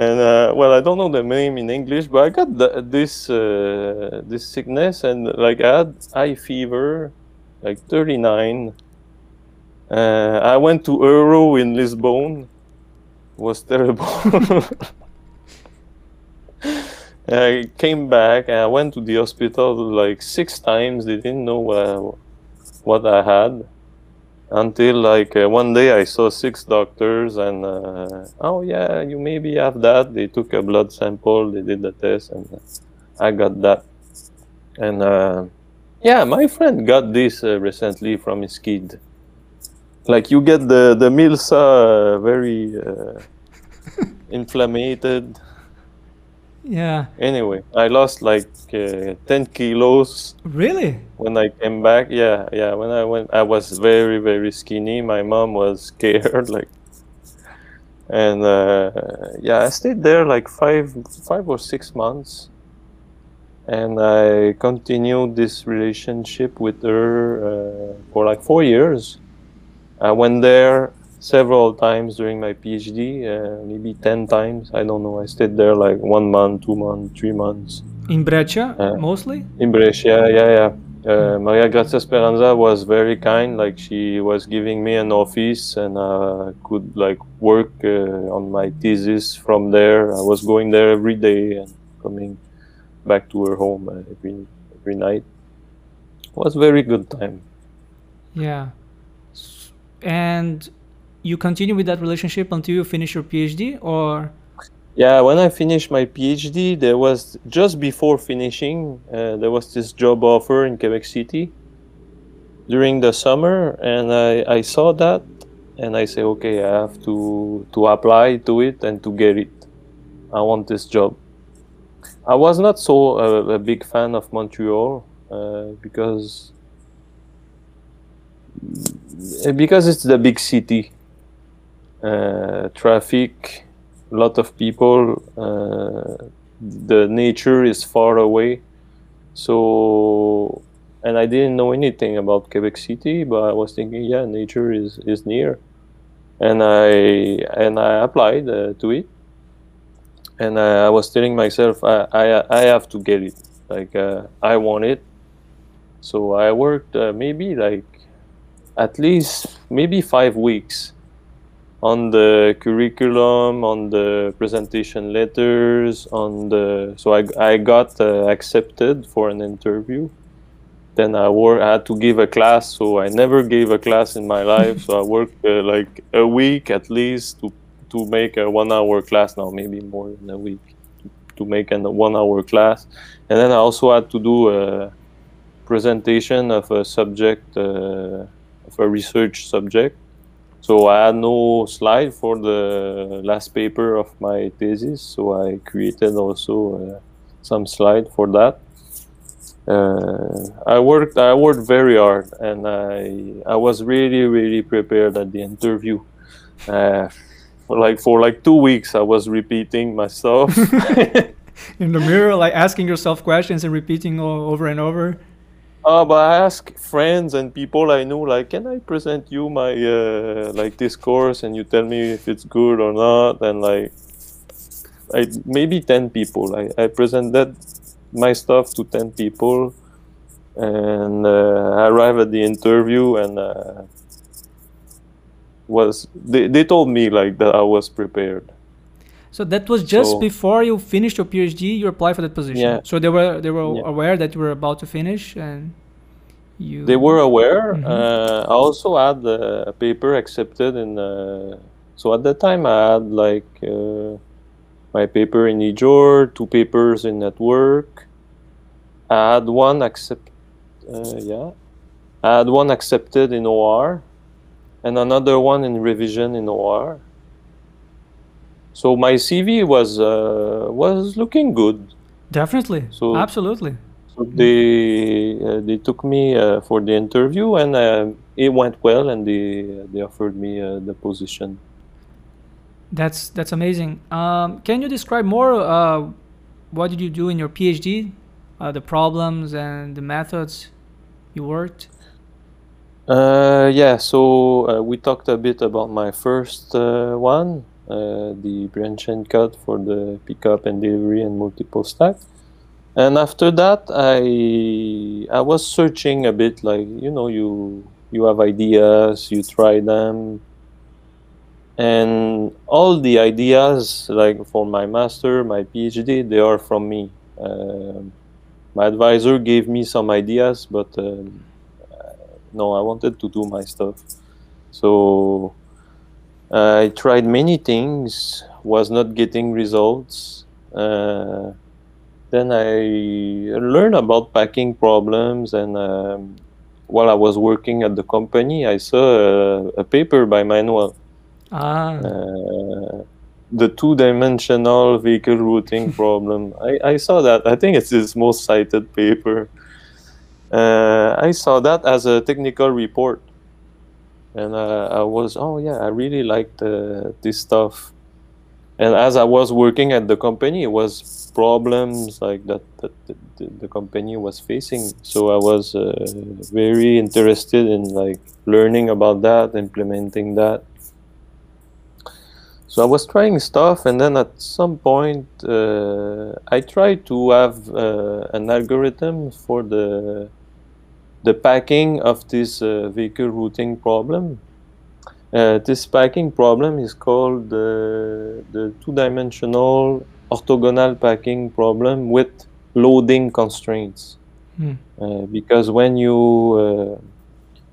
And uh, well, I don't know the name in English, but I got this uh, this sickness, and like I had high fever, like 39. Uh, I went to Euro in Lisbon. It was terrible. *laughs* I came back and I went to the hospital like six times. They didn't know uh, what I had until like uh, one day I saw six doctors and uh, oh yeah you maybe have that. They took a blood sample they did the test and uh, I got that. And uh, yeah my friend got this uh, recently from his kid. Like you get the the milsa uh, very *laughs* inflamed yeah. Anyway, I lost like uh, 10 kilos. Really? When I came back, yeah, yeah. When I went, I was very, very skinny. My mom was scared, *laughs* like, and uh, yeah, I stayed there like five, five or six months, and I continued this relationship with her uh, for like four years. I went there several times during my PhD, uh, maybe 10 times. I don't know. I stayed there like one month, two months, three months. In Brescia, uh, mostly? In Brescia, yeah, yeah. Uh, Maria Grazia Speranza was very kind. Like she was giving me an office, and I uh, could like work uh, on my thesis from there. I was going there every day and coming back to her home uh, every every night. It was very good time. Yeah, and you continue with that relationship until you finish your PhD, or? Yeah, when I finished my PhD, there was just before finishing, uh, there was this job offer in Quebec City during the summer, and I, I saw that, and I say, okay, I have to to apply to it and to get it. I want this job. I was not so uh, a big fan of Montreal uh, because because it's the big city traffic, a lot of people. Uh, the nature is far away, so and I didn't know anything about Quebec City, but I was thinking, yeah, nature is is near, and I and I applied uh, to it, and I, I, was telling myself, I, I I have to get it, like uh, I want it, so I worked uh, maybe like at least maybe five weeks on the curriculum, on the presentation letters, on the so I, I got uh, accepted for an interview. Then I work. I had to give a class, so I never gave a class in my life. so I worked uh, like a week at least to to make a one-hour class. Now maybe more than a week to make a one-hour class, and then I also had to do a presentation of a subject, uh, of a research subject so I had no slide for the last paper of my thesis, so I created also uh, some slide for that. Uh, I worked I worked very hard, and I I was really really prepared at the interview. Uh, like for like two weeks, I was repeating myself *laughs* in the mirror, like asking yourself questions and repeating over and over. Uh, but I ask friends and people I know, like, can I present you my uh, like this course, and you tell me if it's good or not, and like, I maybe ten people. I I presented my stuff to ten people, and uh, I arrived at the interview, and uh, was they they told me like that I was prepared. So that was just so, before you finished your PhD. You applied for that position. Yeah. So they were they were yeah. aware that you were about to finish, and you. They were aware. Mm-hmm. Uh, I also had a paper accepted in. Uh, so at that time, I had like uh, my paper in IJOR, two papers in network. I had one accept. Uh, yeah, I had one accepted in OR, and another one in revision in OR so my CV was uh, was looking good. Definitely. So absolutely. So they uh, they took me uh, for the interview, and uh, it went well, and they they offered me uh, the position. That's that's amazing. Um, can you describe more? Uh, what did you do in your PhD? Uh, the problems and the methods you worked. yeah. So we talked a bit about my first one, the branch and cut for the pickup and delivery and multiple stack. And after that i i was searching a bit like you know you you have ideas you try them. And all the ideas like for my master my phd they are from me. Uh, my advisor gave me some ideas but uh, no i wanted to do my stuff. So i tried many things was not getting results uh, then I learned about packing problems, and um, while I was working at the company, I saw a, a paper by Manuel. Ah. Uh, the two-dimensional vehicle routing *laughs* problem. I, I saw that. I think it's his most cited paper. Uh, I saw that as a technical report, and uh, I was, oh yeah, I really liked uh, this stuff and as I was working at the company, it was problems like that that the, company was facing. So I was uh, very interested in like learning about that, implementing that. So I was trying stuff, and then at some point, uh, I tried to have uh, an algorithm for the the packing of this uh, vehicle routing problem uh, this packing problem is called uh, the two-dimensional orthogonal packing problem with loading constraints. Hmm. Uh, because when you uh,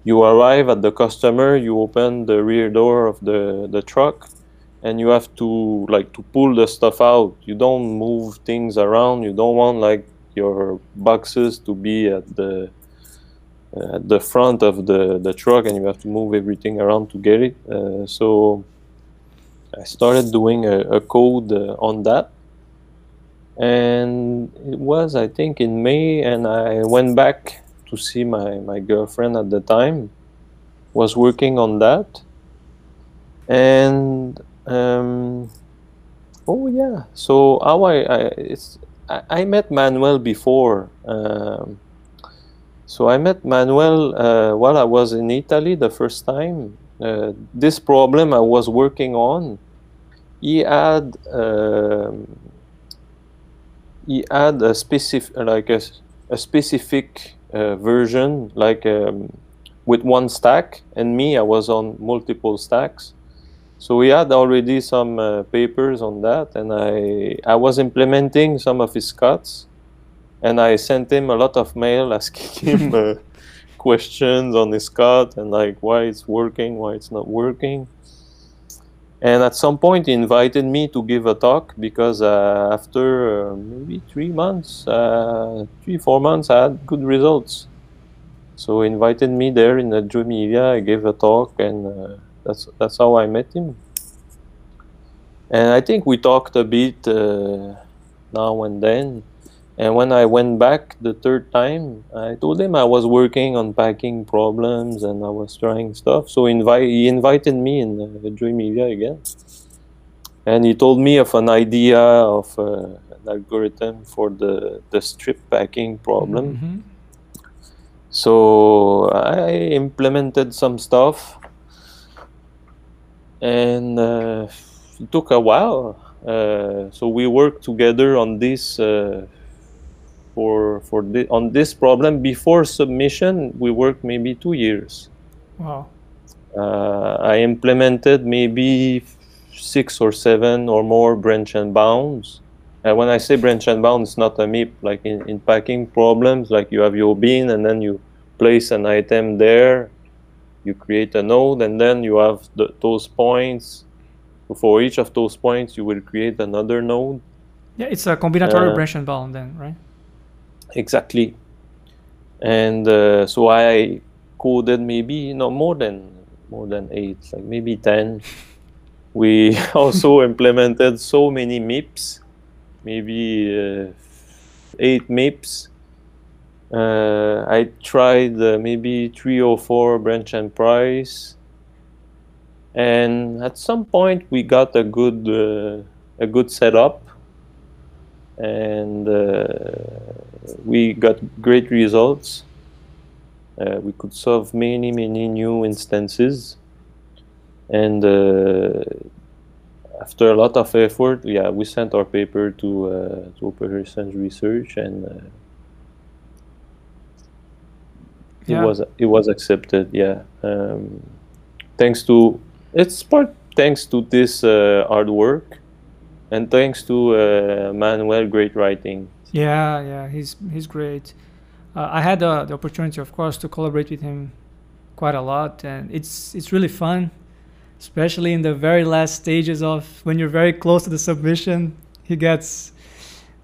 you arrive at the customer, you open the rear door of the, the truck and you have to like to pull the stuff out. You don't move things around. You don't want like your boxes to be at the at the front of the, the truck and you have to move everything around to get it. Uh, so I started doing a, a code uh, on that. And it was, I think, in May, and I went back to see my, my girlfriend at the time, was working on that. And um, oh yeah, so how I, I it's I, I met Manuel before. Um, so I met Manuel uh, while I was in Italy the first time. Uh, this problem I was working on, he had um, he had a specific like a, a specific uh, version like um, with one stack, and me I was on multiple stacks. So we had already some uh, papers on that, and I I was implementing some of his cuts and I sent him a lot of mail *laughs* asking him uh, *laughs* questions on his cut and like why it's working, why it's not working. And at some point, he invited me to give a talk because uh, after uh, maybe three months, uh, three four months, I had good results. So he invited me there in the Emilia. I gave a talk, and uh, that's that's how I met him. And I think we talked a bit uh, now and then. And when I went back the third time, I told him I was working on packing problems and I was trying stuff. So invite, he invited me in uh, Reggio Emilia again. And he told me of an idea of uh, an algorithm for the, the strip packing problem. Mm-hmm. So I implemented some stuff. And uh, it took a while. Uh, so we worked together on this uh, for for the, on this problem before submission we worked maybe two years. Wow. Uh, i implemented maybe six or seven or more branch and bounds. Uh, when i say branch and bound it's not a MIP like in, in packing problems like you have your bin and then you place an item there you create a node and then you have the, those points. For each of those points you will create another node. Yeah it's a combinatorial uh, branch and bound then right exactly. And uh, so i coded maybe you know more than more than eight like maybe 10 *laughs* we *laughs* also implemented so many mips maybe uh, eight MIPS. Uh, I tried uh, maybe three or four Branch and Price, and at some point we got a good uh, a good setup, and uh, we got great results. Uh, we could solve many many new instances, and uh, after a lot of effort, yeah, we sent our paper to uh, to Operations Research, and uh, yeah. it was it was accepted. Yeah, um, thanks to it's part thanks to this uh, hard work, and thanks to uh, Manuel great writing. Yeah, yeah, he's he's great. Uh, I had the, the opportunity, of course, to collaborate with him quite a lot, and it's it's really fun especially in the very last stages of when you're very close to the submission he gets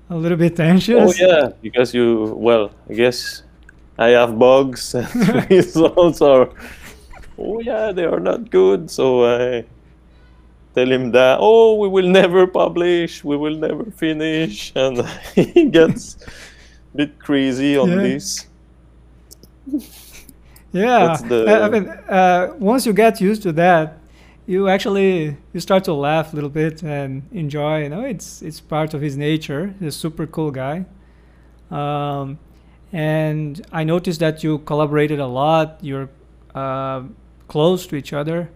a little bit anxious oh yeah because you well i guess i have bugs and *laughs* results *laughs* are oh yeah they are not good so i tell him that oh we will never publish we will never finish *laughs* and *laughs* he gets a bit crazy on yeah. this *laughs* yeah the... I mean uh, once you get used to that you actually you start to laugh a little bit and enjoy. You know, it's it's part of his nature. He's a super cool guy. Um, and I noticed that you collaborated a lot. You're uh, close to each other.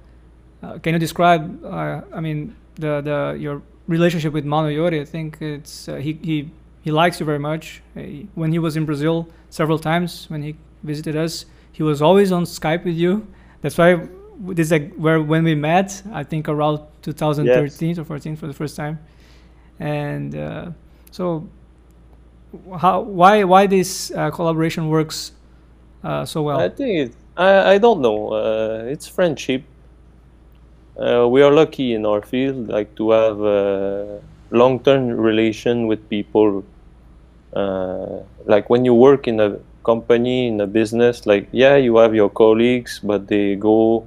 Uh, can you describe? Uh, I mean, the the your relationship with Manuel Iori. I think it's uh, he he he likes you very much. He, when he was in Brazil several times when he visited us, he was always on Skype with you. That's why this is like where when we met i think around 2013 yes. or 14 for the first time and uh, so how why why this uh, collaboration works uh, so well i think it, I, I don't know uh, it's friendship uh, we are lucky in our field like to have a long-term relation with people uh, like when you work in a company in a business like yeah you have your colleagues but they go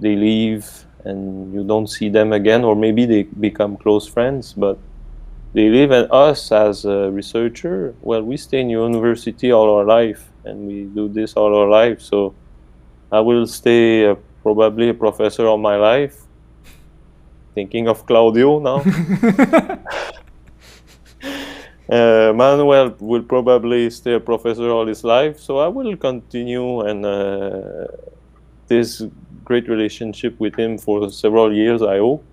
they leave and you don't see them again, or maybe they become close friends, but they leave. And us as a researcher, well, we stay in university all our life, and we do this all our life. So I will stay probably a professor all my life. Thinking of Claudio now. *laughs* *laughs* uh, Manuel will probably stay a professor all his life, so I will continue and uh, this great relationship with him for several years, I hope.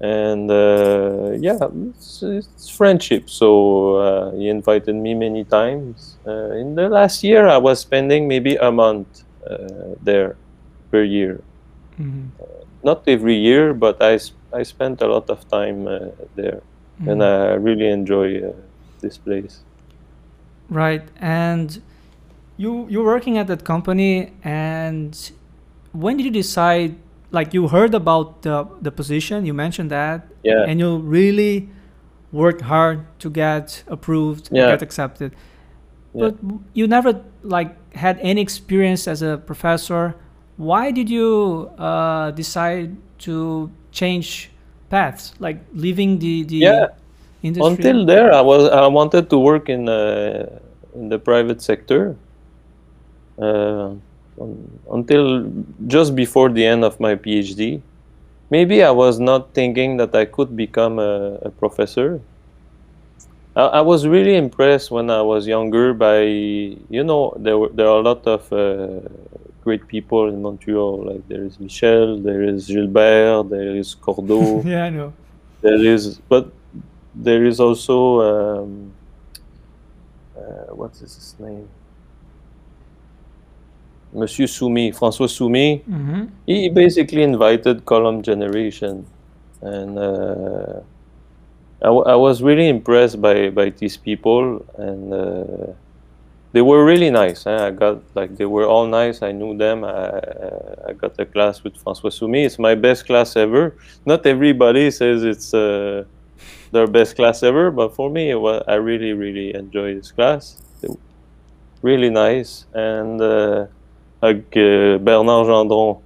And uh, yeah, it's, it's, friendship. So uh, he invited me many times. Uh, in the last year, I was spending maybe a month uh, there per year. Mm-hmm. Uh, not every year, but I, I spent a lot of time uh, there. Mm-hmm. And I really enjoy this place. Right. And you you're working at that company and when did you decide like you heard about the the position you mentioned that yeah and you really worked hard to get approved yeah. get accepted yeah. but you never like had any experience as a professor why did you uh, decide to change paths like leaving the the yeah. industry until there i was i wanted to work in uh, in the private sector uh, until just before the end of my PhD. Maybe I was not thinking that I could become a, a professor. I, I, was really impressed when I was younger by, you know, there were there are a lot of uh, great people in Montreal. Like there is Michel, there is Gilbert, there is Cordeau. *laughs* yeah, I know. There is, but there is also um, uh, what is his name? Monsieur Soumis, François Soumis, mm-hmm. he basically invited column generation, and uh, I, w- I was really impressed by by these people, and uh, they were really nice. Eh? I got like they were all nice. I knew them. I, I got a class with François Soumis. It's my best class ever. Not everybody says it's uh, their best class ever, but for me, was, I really really enjoyed this class. Really nice and uh, like uh, Bernard Gendron.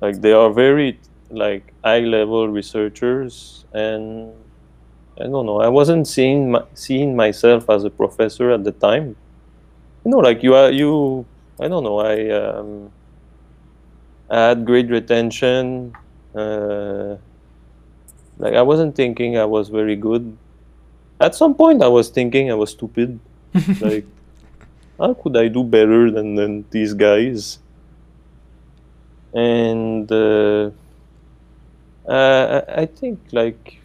Like they are very like high level researchers and I don't know. I wasn't seeing my, seeing myself as a professor at the time. You know, like you are you. I don't know. I um, had great retention. Uh, like I wasn't thinking I was very good. At some point, I was thinking I was stupid. *laughs* like, how could I do better than than these guys? And uh, uh, I think like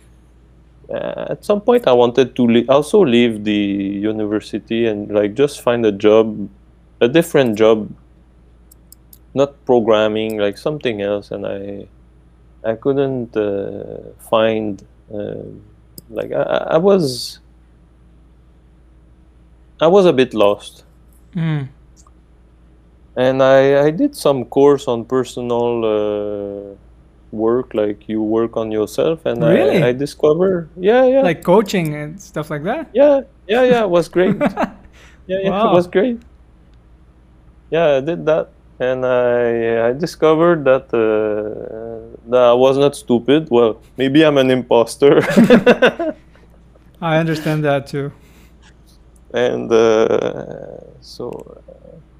at some point I wanted to le- also leave the university and like just find a job, a different job, not programming, like something else. And I, I couldn't uh, find, uh, like I, I, was, I was a bit lost. Mm. And I, I did some course on personal uh, work like you work on yourself and really? I, I discover yeah yeah. Like coaching and stuff like that? Yeah yeah yeah it was great. *laughs* Yeah yeah wow. it was great. Yeah i did that and i i discovered that uh, that i was not stupid. Well maybe i'm an imposter. *laughs* I understand that too. And uh, so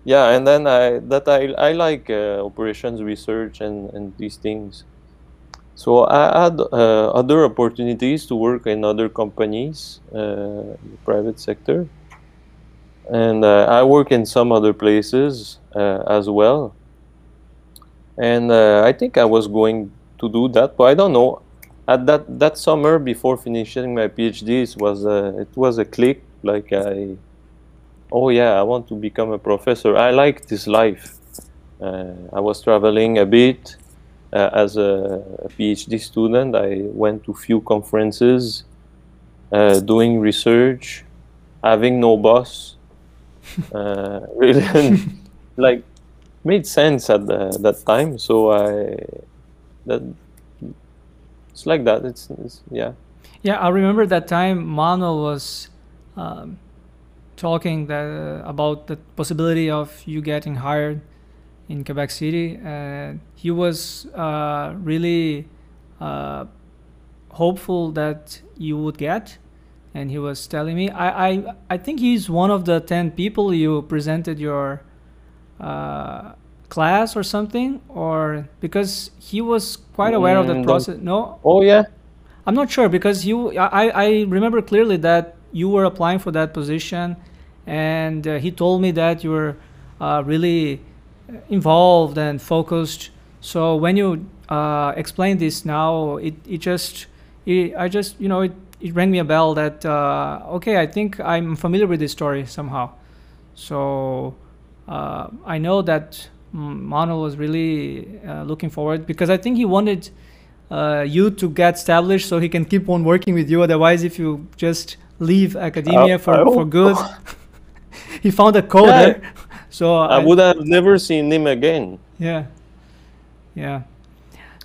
yeah and then i that i i like uh, operations research and and these things so I had uh, other opportunities to work in other companies, uh, the private sector, and uh, I work in some other places uh, as well. And uh, I think I was going to do that, but I don't know. At that that summer before finishing my PhD, it was a, it was a click. Like I, oh yeah, I want to become a professor. I like this life. Uh, I was traveling a bit uh, as a, PhD student, I went to few conferences, uh, doing research, having no boss. Uh, *laughs* really, like, made sense at the, that time. So I, that, it's like that. It's, it's yeah. Yeah, I remember that time Manuel was um, talking that, uh, about the possibility of you getting hired in Quebec City. and he was uh, really uh, hopeful that you would get. And he was telling me, I, I, I think he's one of the 10 people you presented your uh, class or something, or because he was quite aware mm, of the mm, process. No? Oh, yeah. I'm not sure because you, I, I remember clearly that you were applying for that position, and uh, he told me that you were uh, really involved and focused. So when you uh, explain this now, it, it just, it, I just, you know, it, it rang me a bell that, uh, okay, I think I'm familiar with this story somehow. So uh, I know that Manuel was really uh, looking forward because I think he wanted uh, you to get established so he can keep on working with you. Otherwise, if you just leave academia for, for good, *laughs* he found a code yeah. So I, I, would have never seen him again. Yeah, yeah.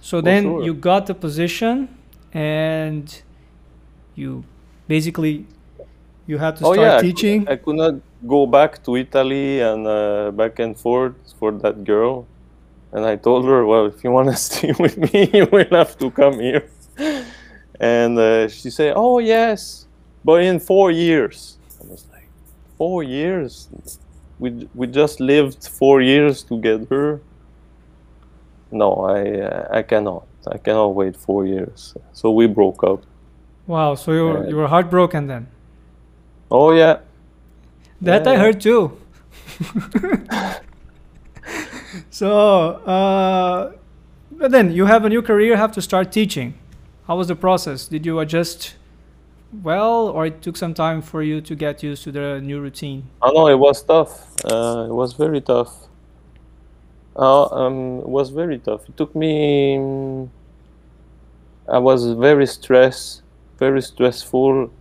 So For then sure. you got the position, and you basically you had to oh, start yeah, teaching. I could, I could not go back to Italy and uh, back and forth for that girl. And I told her, well, if you want to *laughs* stay with me, *laughs* you will have to come here. *laughs* And uh, she said, oh, yes, but in four years. I was like, four years? We we just lived four years together. No, I uh, I cannot. I cannot wait four years. So we broke up. Wow. So you were, you were heartbroken then. Oh yeah. That yeah. I heard too. *laughs* so, uh, but then you have a new career, have to start teaching. How was the process? Did you adjust well, or it took some time for you to get used to the new routine? Oh no, it was tough. Uh, it was very tough. Uh, um, it was very tough. It took me. Um, I was very stressed, very stressful.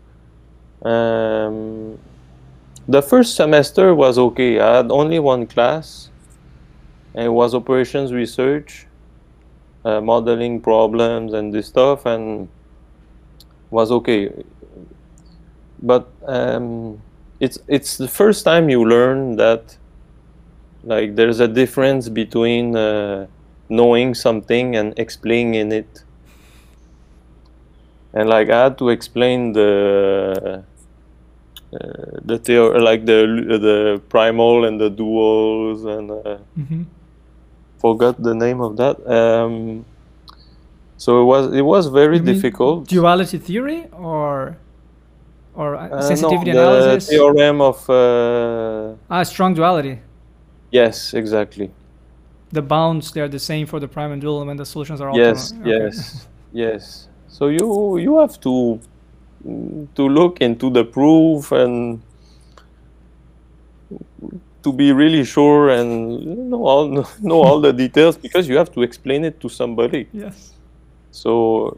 Um, the first semester was okay. I had only one class, it was operations research, uh, modeling problems and this stuff, and was okay but um, it's it's the first time you learn that like there's a difference between uh, knowing something and explaining it and like I had to explain the uh, the theory, like the the primal and the duals, and uh, mm-hmm. forgot the name of that. Um, so it was it was very difficult. Duality theory or or uh, sensitivity no, analysis. The theorem of uh, ah strong duality. Yes, exactly. The bounds they are the same for the prime and dual, and the solutions are yes, okay. yes, *laughs* yes. So you you have to to look into the proof and to be really sure and know all *laughs* know all the details because you have to explain it to somebody. Yes. So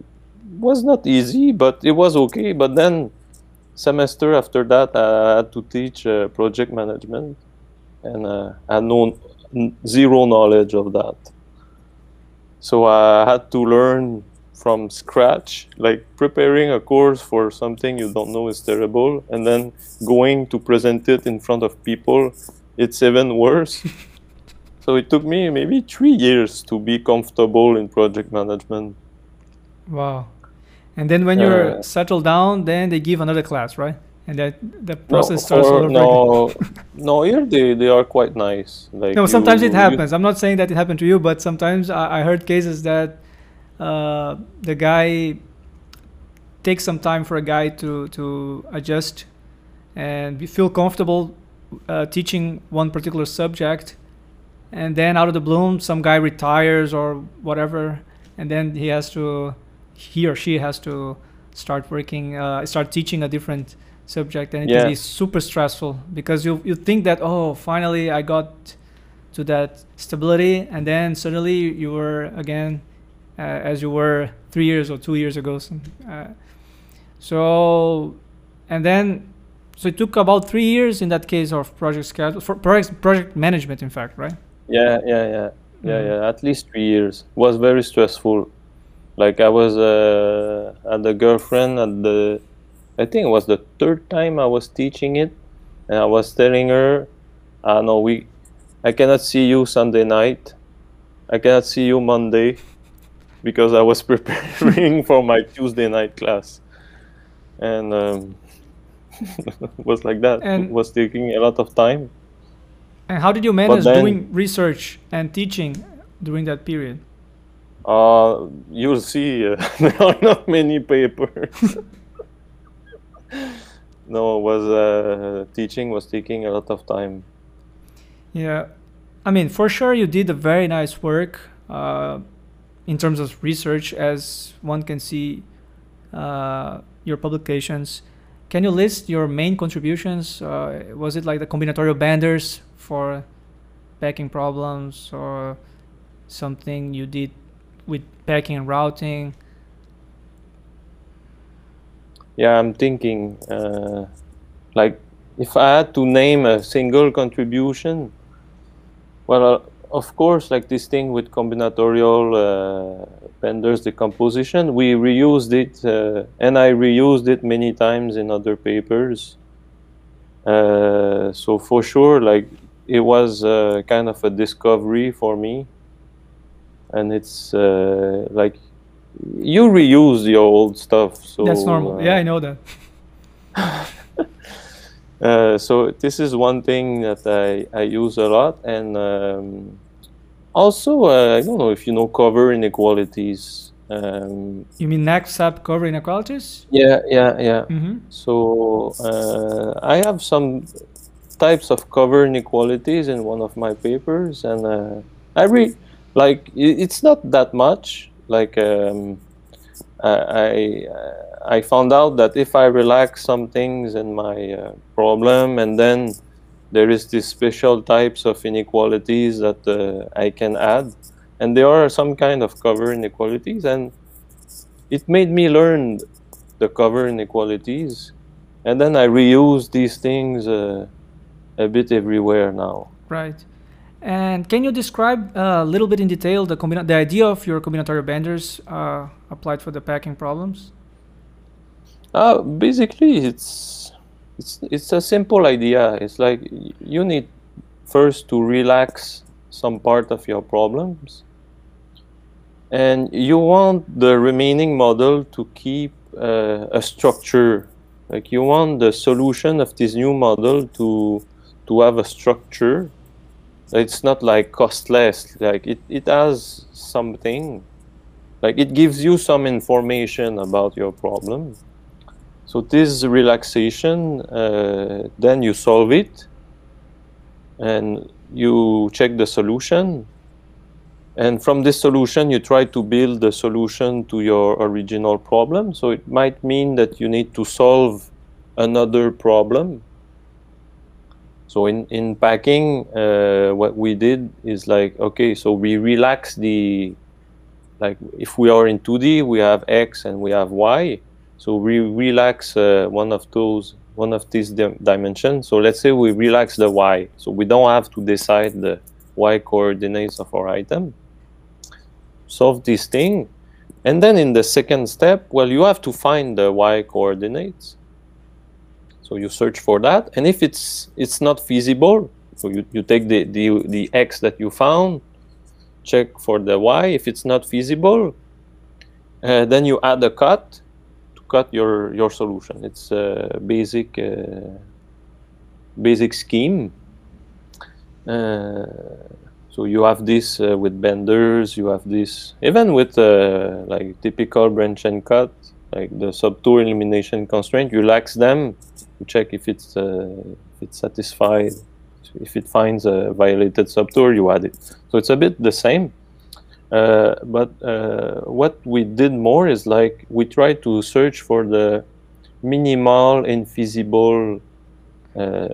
it was not easy, but it was okay. But then semester after that, I had to teach uh, project management, and uh, I had no zero knowledge of that. So I had to learn from scratch, like preparing a course for something you don't know is terrible, and then going to present it in front of people, it's even worse. *laughs* so it took me maybe three years to be comfortable in project management. Wow. And then when you're uh, settled down, then they give another class, right? And that the process no, starts or, No, *laughs* no, here they, they are quite nice. Like no, sometimes you, it happens. You, I'm not saying that it happened to you, but sometimes I, I heard cases that uh, the guy takes some time for a guy to to adjust and feel comfortable uh, teaching one particular subject and then out of the bloom some guy retires or whatever and then he has to he or she has to start working uh, start teaching a different subject and it yeah. can be super stressful because you you think that oh finally i got to that stability and then suddenly you were again uh, as you were three years or two years ago. Uh, so, and then, so it took about three years in that case of project schedule for project project management, in fact, right? Yeah, yeah, yeah, yeah, mm. yeah. At least three years was very stressful. Like I was uh, at the girlfriend at the, I think it was the third time I was teaching it, and I was telling her, "I uh, know we, I cannot see you Sunday night, I cannot see you Monday." because I was *laughs* preparing for my Tuesday night class, and um, *laughs* was like that. And it was taking a lot of time. And how did you manage then, doing research and teaching during that period? Uh, you'll see. Uh, *laughs* there are not many papers. *laughs* no, was uh, teaching was taking a lot of time. Yeah, I mean, for sure, you did a very nice work. Uh, in terms of research, as one can see uh, your publications. Can you list your main contributions? Uh, was it like the combinatorial Benders for packing problems or something you did with packing and routing? Yeah, I'm thinking uh, like if I had to name a single contribution, well, of course, like this thing with combinatorial uh, Benders decomposition, we reused it, uh, and I reused it many times in other papers. Uh, so for sure, like it was uh, kind of a discovery for me, and it's uh, like you reuse your old stuff. So that's normal. Uh, yeah, I know that. *laughs* Uh, so this is one thing that I, I use a lot and um, also uh, I don't know if you know cover inequalities. Um, you mean knapsack cover inequalities? Yeah, yeah, yeah. Mm -hmm. So uh, I have some types of cover inequalities in one of my papers and uh, I read like it's not that much like um, I I found out that if I relax some things in my uh, problem and then there is these special types of inequalities that uh, I can add and there are some kind of cover inequalities and it made me learn the cover inequalities and then I reuse these things uh, a bit everywhere now. Right. And can you describe uh, a little bit in detail the, the idea of your combinatorial Benders uh, applied for the packing problems? Uh, basically, it's it's it's a simple idea. It's like you need first to relax some part of your problems, and you want the remaining model to keep uh, a structure. Like you want the solution of this new model to to have a structure. It's not like costless. Like it, it has something. Like it gives you some information about your problem. So this relaxation, uh, then you solve it, and you check the solution, and from this solution, you try to build the solution to your original problem. So it might mean that you need to solve another problem. So in, in packing, uh, what we did is like, okay, so we relax the, like if we are in 2D, we have X and we have Y. So we relax uh, one of those, one of these dim dimensions. So let's say we relax the Y. So we don't have to decide the Y coordinates of our item solve this thing. And then in the second step, well, you have to find the y coordinates. So you search for that. And if it's it's not feasible, so you, you take the, the, the x that you found, check for the y. If it's not feasible, uh, then you add a cut to cut your, your solution. It's a basic, uh, basic scheme. Uh, so you have this uh, with benders, you have this even with uh, like typical branch and cut, like the subtour elimination constraint. You lax them to check if it's uh, if it's satisfied. If it finds a violated subtour, you add it. So it's a bit the same. Uh, but uh, what we did more is like we try to search for the minimal infeasible uh,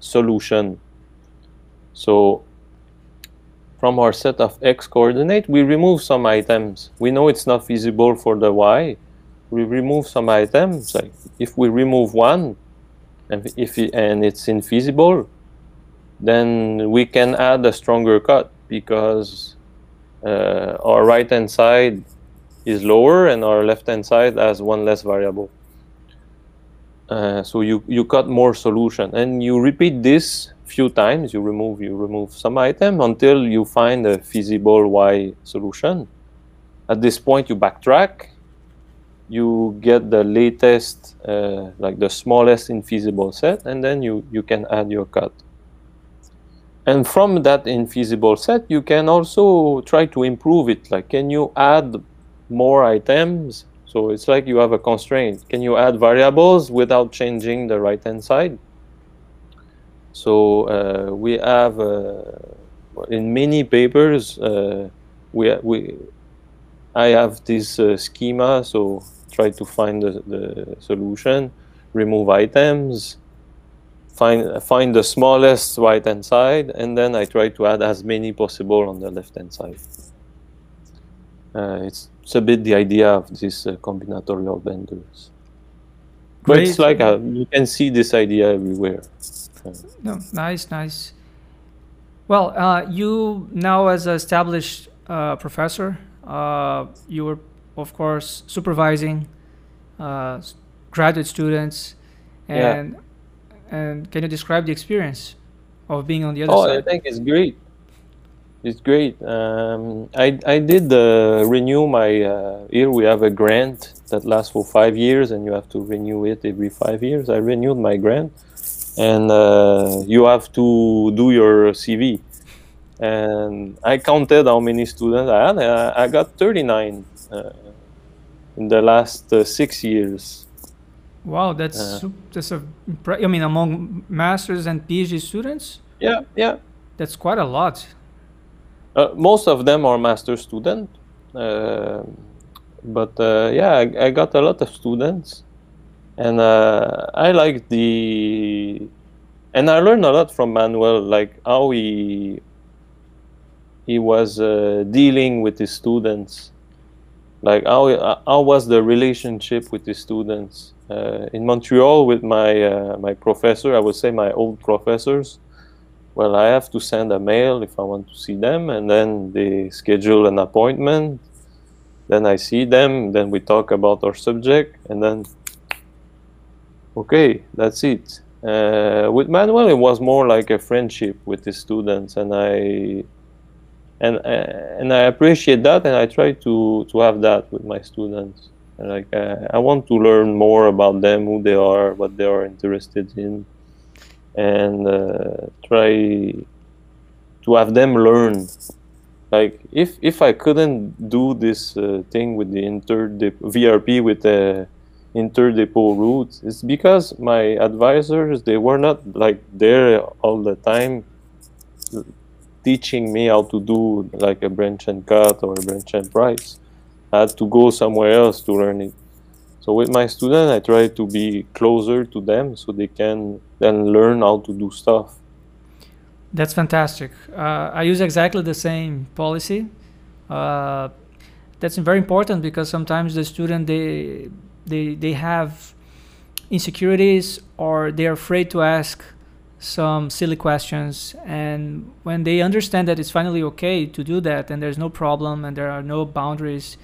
solution. So from our set of x coordinate, we remove some items. We know it's not feasible for the y. We remove some items. Like if we remove one, and if and it's infeasible, then we can add a stronger cut because uh, our right hand side is lower and our left hand side has one less variable. Uh, so you you cut more solution and you repeat this few times, you remove you remove some item until you find a feasible Y solution. At this point, you backtrack. You get the latest, uh, like the smallest infeasible set, and then you you can add your cut. And from that infeasible set, you can also try to improve it. Like, can you add more items? So it's like you have a constraint. Can you add variables without changing the right-hand side? So uh, we have uh, in many papers uh, we we I have this schema. So try to find the, the solution, remove items, find find the smallest right hand side, and then I try to add as many possible on the left hand side. Uh, it's, it's a bit the idea of these uh, combinatorial benders. But it's like a, you can see this idea everywhere. No, nice, nice. Well, uh, you now as an established uh, professor, uh, you were, of course, supervising uh, graduate students, and yeah. and can you describe the experience of being on the other oh, side? Oh, I think it's great. It's great. Um, I I did uh, renew my. Uh, here we have a grant that lasts for five years, and you have to renew it every five years. I renewed my grant and uh, you have to do your CV. And I counted how many students I had. I got 39 uh, in the last uh, six years. Wow, that's uh, that's a. I mean, among masters and PhD students. Yeah, yeah. That's quite a lot. Uh, most of them are master student, uh, but yeah, I, I got a lot of students and uh, I like the and I learned a lot from Manuel, like how he he was uh, dealing with his students, like how how was the relationship with his students uh, in Montreal with my uh, my professor. I would say my old professors. Well, I have to send a mail if I want to see them, and then they schedule an appointment. Then I see them. Then we talk about our subject, and then okay, that's it. Uh, with Manuel, it was more like a friendship with the students, and I and uh, and I appreciate that, and I try to to have that with my students. Like uh, I want to learn more about them, who they are, what they are interested in, and uh, try to have them learn. Like if if I couldn't do this uh, thing with the inter VRP with the interdepot route, it's because my advisors they were not like there all the time teaching me how to do like a branch and cut or a branch and price. I had to go somewhere else to learn it. So with my student, I try to be closer to them so they can then learn how to do stuff. That's fantastic. Uh, I use exactly the same policy. Uh, that's very important because sometimes the student they they they have insecurities or they're afraid to ask some silly questions and when they understand that it's finally okay to do that and there's no problem and there are no boundaries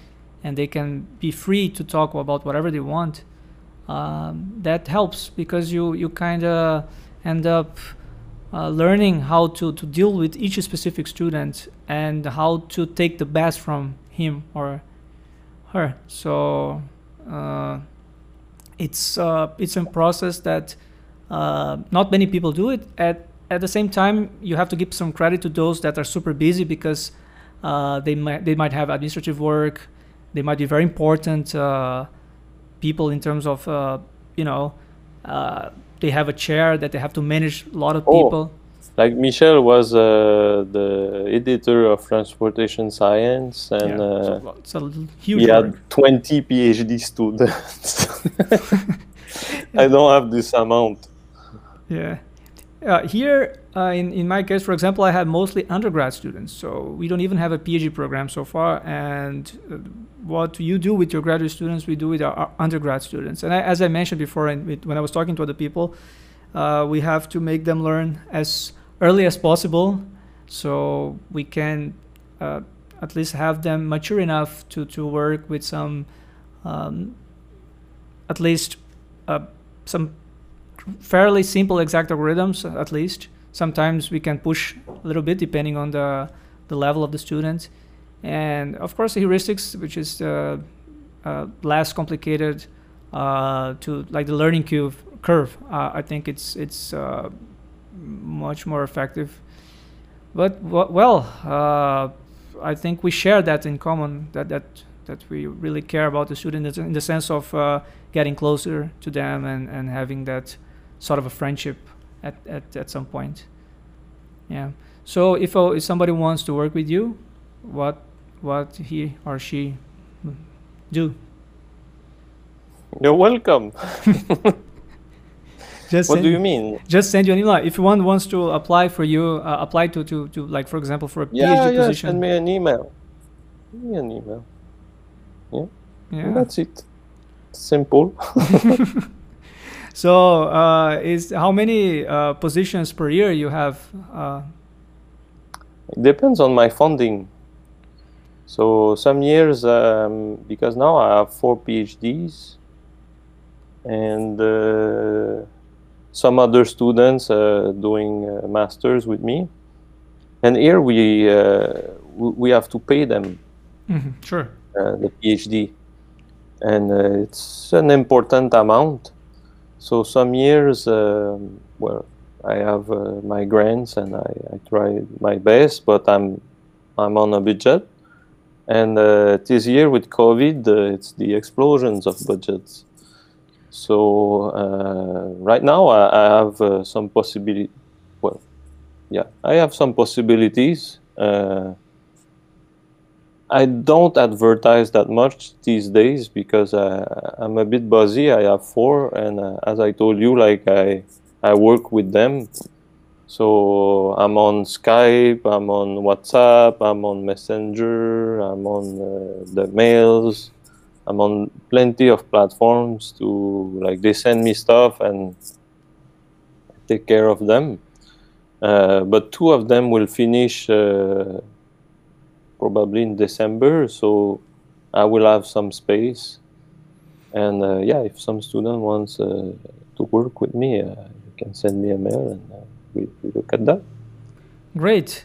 and they can be free to talk about whatever they want um, that helps because you you kind of end up uh, learning how to, to deal with each specific student and how to take the best from him or her. So uh, it's uh, it's a process that uh, not many people do it. At at the same time, you have to give some credit to those that are super busy because uh, they might they might have administrative work. They might be very important uh, people in terms of uh, you know uh, they have a chair that they have to manage a lot of oh, people. Like Michel was uh, the editor of Transportation Science, and yeah, it's a, it's a huge. He work. had twenty PhD students. *laughs* *laughs* I don't have this amount. Yeah. Uh, here, uh, in, in my case, for example, I have mostly undergrad students, so we don't even have a PhD program so far. And uh, what you do with your graduate students, we do with our, undergrad students. And I, as I mentioned before, and when I was talking to other people, uh, we have to make them learn as early as possible, so we can uh, at least have them mature enough to to work with some, um, at least, uh, some fairly simple exact algorithms at least. Sometimes we can push a little bit depending on the, the level of the student. And of course, heuristics, which is uh, uh, less complicated uh, to like the learning curve. Curve, uh, I think it's it's uh, much more effective. But well, uh, I think we share that in common. That that that we really care about the students in the sense of getting closer to them and and having that sort of a friendship at, at, at some point. Yeah. So if, uh, if somebody wants to work with you, what what he or she do? You're welcome. *laughs* just what send, do you mean? Just send you an email. If one wants to apply for you, uh, apply to, to, to like for example for a yeah, PhD yeah, position. send me an email. Send me an email. Yeah. Yeah. And that's it. Simple. *laughs* *laughs* So, uh, is how many uh, positions per year you have? Uh? It depends on my funding. So some years, um, because now I have four PhDs, and uh, some other students uh, doing uh, masters with me, and here we we have to pay them. Mm-hmm. Sure. the PhD, and it's an important amount so some years, um, well, I have uh, my grants and I, I try my best, but I'm I'm on a budget. And uh, this year with COVID, uh, it's the explosions of budgets. So uh, right now I, I have uh, some possibility. Well, yeah, I have some possibilities. I don't advertise that much these days because uh, I'm a bit busy. I have four, and uh, as I told you, like I I work with them. So I'm on Skype, I'm on WhatsApp, I'm on Messenger, I'm on uh, the mails, I'm on plenty of platforms to like they send me stuff and take care of them. Uh, but two of them will finish uh, probably in December. So I will have some space. And uh, yeah, if some student wants uh, to work with me, uh, you can send me a mail and uh, we, we, look at that. Great.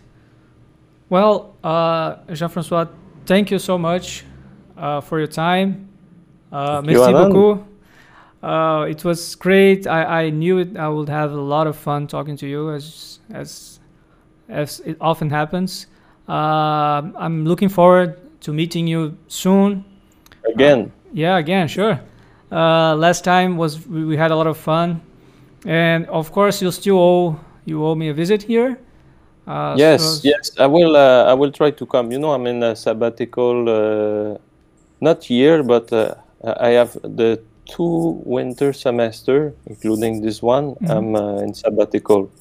Well, uh, Jean Francois, thank you so much uh, for your time. Uh, merci beaucoup. Uh, it was great. I, I knew it. I would have a lot of fun talking to you, as as as it often happens. Uh, I'm looking forward to meeting you soon. Again. yeah, again, sure. Uh, last time was we, we, had a lot of fun, and of course you still owe you owe me a visit here. Uh, yes, so yes, I will. Uh, I will try to come. You know, I'm in a sabbatical, uh, not here, but uh, I have the two winter semester, including this one. Mm-hmm. I'm uh, in sabbatical.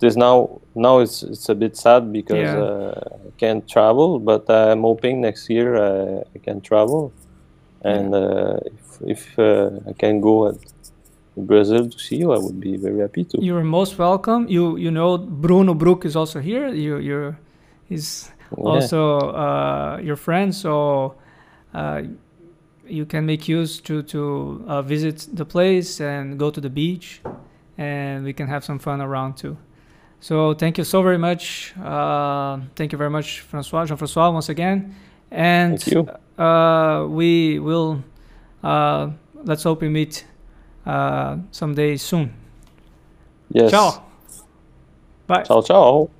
This now now it's it's a bit sad because yeah. I can't travel, but I'm hoping next year I can travel and uh, if, if uh, I can go at Brazil to see you, I would be very happy to. You're most welcome. You you know Bruno Bruck is also here. You you're he's yeah. also uh, your friend, so uh, you can make use to to uh, visit the place and go to the beach, and we can have some fun around too. So thank you so very much. Uh, thank you very much, Francois, Jean-Francois, once again. And uh, we will, uh, let's hope we meet uh, someday soon. Yes. Ciao. Bye. Ciao, ciao.